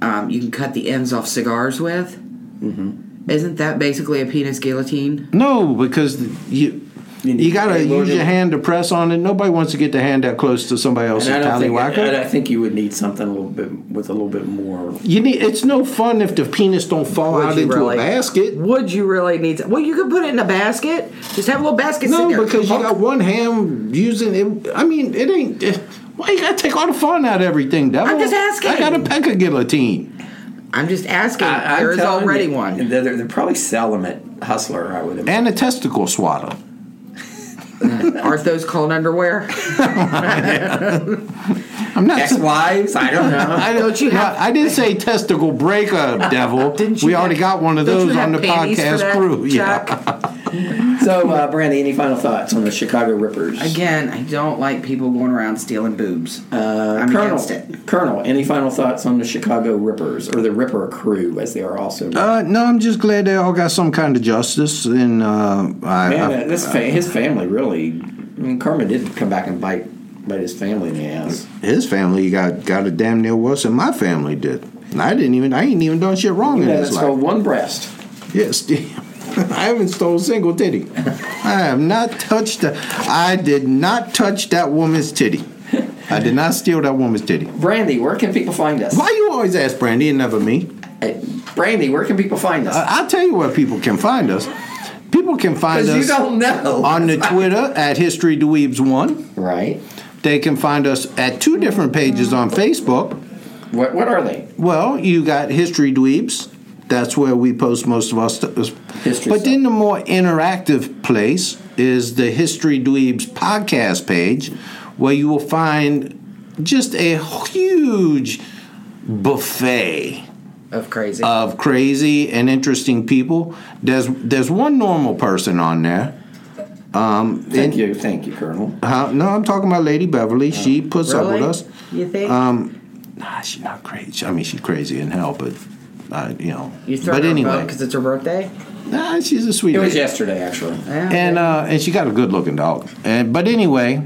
um, you can cut the ends off cigars with. Mm-hmm. Isn't that basically a penis guillotine? No, because you. You You, gotta hey, use your hand to press on it. Nobody wants to get their hand that close to somebody else's And I think. tallywhacker. I, I think you would need something a little bit with a little bit more. You need. It's no fun if the penis don't fall Would out you into really? a basket. Would you really need to? Well, you could put it in a basket. Just have a little basket. No, there. because you got one hand using it. I mean, it ain't. It, why you gotta take all the fun out of everything, devil? I'm just asking. I got a pecker guilotine. I'm just asking. I, I'm there is already you, one. They're, they're probably sell them at Hustler. I would imagine. and a testicle swatter. Aren't those called underwear? I'm not. Ex-wives? I don't know. I don't. Don't you have- I didn't say testicle breaker, devil. Didn't you we have- already got one of those on the panties for podcast that, crew. Chuck? Yeah. So, uh, Brandy, any final thoughts on the Chicago Rippers? Again, I don't like people going around stealing boobs. Uh, I'm Colonel, against it. Colonel, any final thoughts on the Chicago Rippers or the Ripper crew, as they are also? Uh, no, I'm just glad they all got some kind of justice, and uh, I, Man, I- this fa- his family really. I mean, Karma did come back and bite bite his family in the ass. his family got got a damn near worse than my family did. And I didn't even. I ain't even done shit wrong in this life. called one breast. Yes, I haven't stole a single titty. I have not touched. The, I did not touch that woman's titty. I did not steal that woman's titty. Brandy, where can people find us? Why you always ask Brandy and never me? Hey, Brandy, where can people find us? I- I'll tell you where people can find us. People can find us you don't know. on the Twitter at History Dweebs One. right. They can find us at two different pages on Facebook. What what are they? Well, you got History Dweebs. That's where we post most of our stuff. History But stuff. then the more interactive place is the History Dweebs podcast page, where you will find just a huge buffet Of crazy. of crazy and interesting people. There's there's one normal person on there. Um, Thank and- you, thank you, Colonel. uh, no, I'm talking about Lady Beverly. she puts up with us. You think? Nah, she's not crazy. I mean, she's crazy in hell, but uh, you know. you throw but her anyway, because it's her birthday? nah, she's a sweet. It was lady. yesterday, actually. Yeah. And uh, and she got a good looking dog. And but anyway,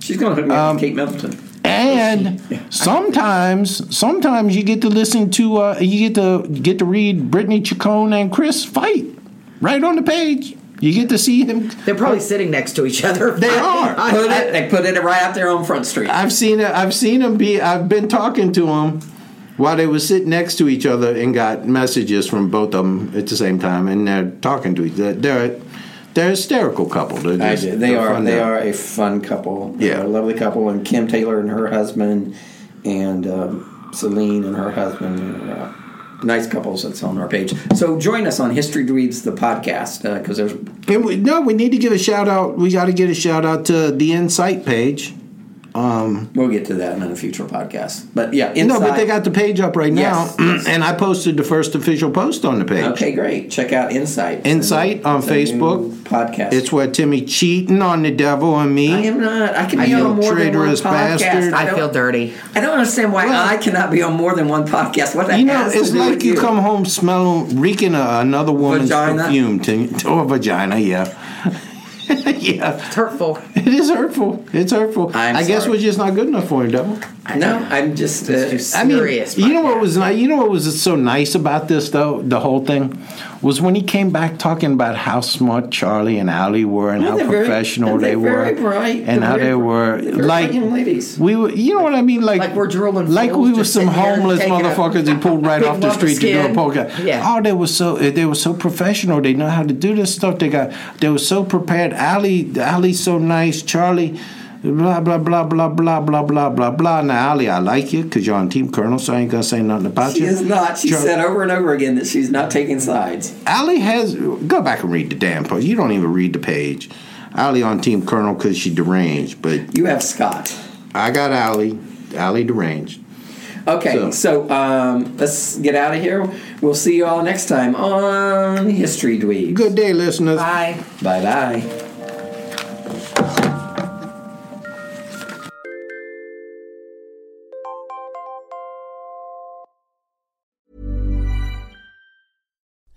She's going to hook me Um, up with Kate Middleton. and sometimes sometimes you get to listen to uh, you get to get to read Brittany Chacon and Chris fight right on the page. You get to see them. They're probably sitting next to each other. They are. I, Put it, they put it right out there on Front Street. I've seen it. I've seen them be. I've been talking to him while they were sitting next to each other and got messages from both of them at the same time, and they're talking to each other. They're they're a hysterical couple. They're I just- do. They are. They are a fun couple. Yeah. They're a lovely couple, and Kim Taylor and her husband, and um, Celine and her husband. Uh, nice couples that's on our page. So join us on History Dweebs the podcast because there's And we, no, we need to give a shout out. We got to get a shout out to the Insight page. Um, we'll get to that in a future podcast. But yeah, inside, No, but they got the page up right Yes, now, yes. and I posted the first official post on the page. Okay, great. Check out Insight. Insight on It's a new Facebook. podcast. It's where Timmy cheating on the devil and me. I am not. I can I be feel on more than one traitorous podcast. bastard. I don't- feel dirty. I don't understand why Well- I cannot be on more than one podcast. What that You know, it's like with you come home smelling, reeking a, another woman's Vagina? perfume to, oh, to a vagina. Yeah, yeah. It's hurtful. It is hurtful. It's hurtful. I'm I guess sorry. we're just not good enough for you, devil. No, I'm just. Uh, just I mean, serious. you know what was nice? You know what was so nice about this though? The whole thing was when he came back talking about how smart Charlie and Allie were and Well, how they're very- professional they're were, very bright. and how they were like ladies. we were. You know what I mean? Like Like we're drooling like we were some homeless motherfuckers he pulled right off the street to do a podcast. Yeah. Oh, they were so eh, they were so professional. They know how to do this stuff. They got they were so prepared. Allie Allie's so nice. Charlie. Blah blah blah blah blah blah blah blah blah. Now, Ali, I like you because you're on Team Colonel, so I ain't gonna say nothing about she you. She is not. She Char- said over and over again that she's not taking sides. Ali has. Go back and read the damn post. You don't even read the page. Ali on Team Colonel because she deranged, but You have Scott. I got Ali. Ali deranged. Okay, So- so, um, let's get out of here. We'll see you all next time on History Dweebs. Good day, listeners. Bye. Bye bye.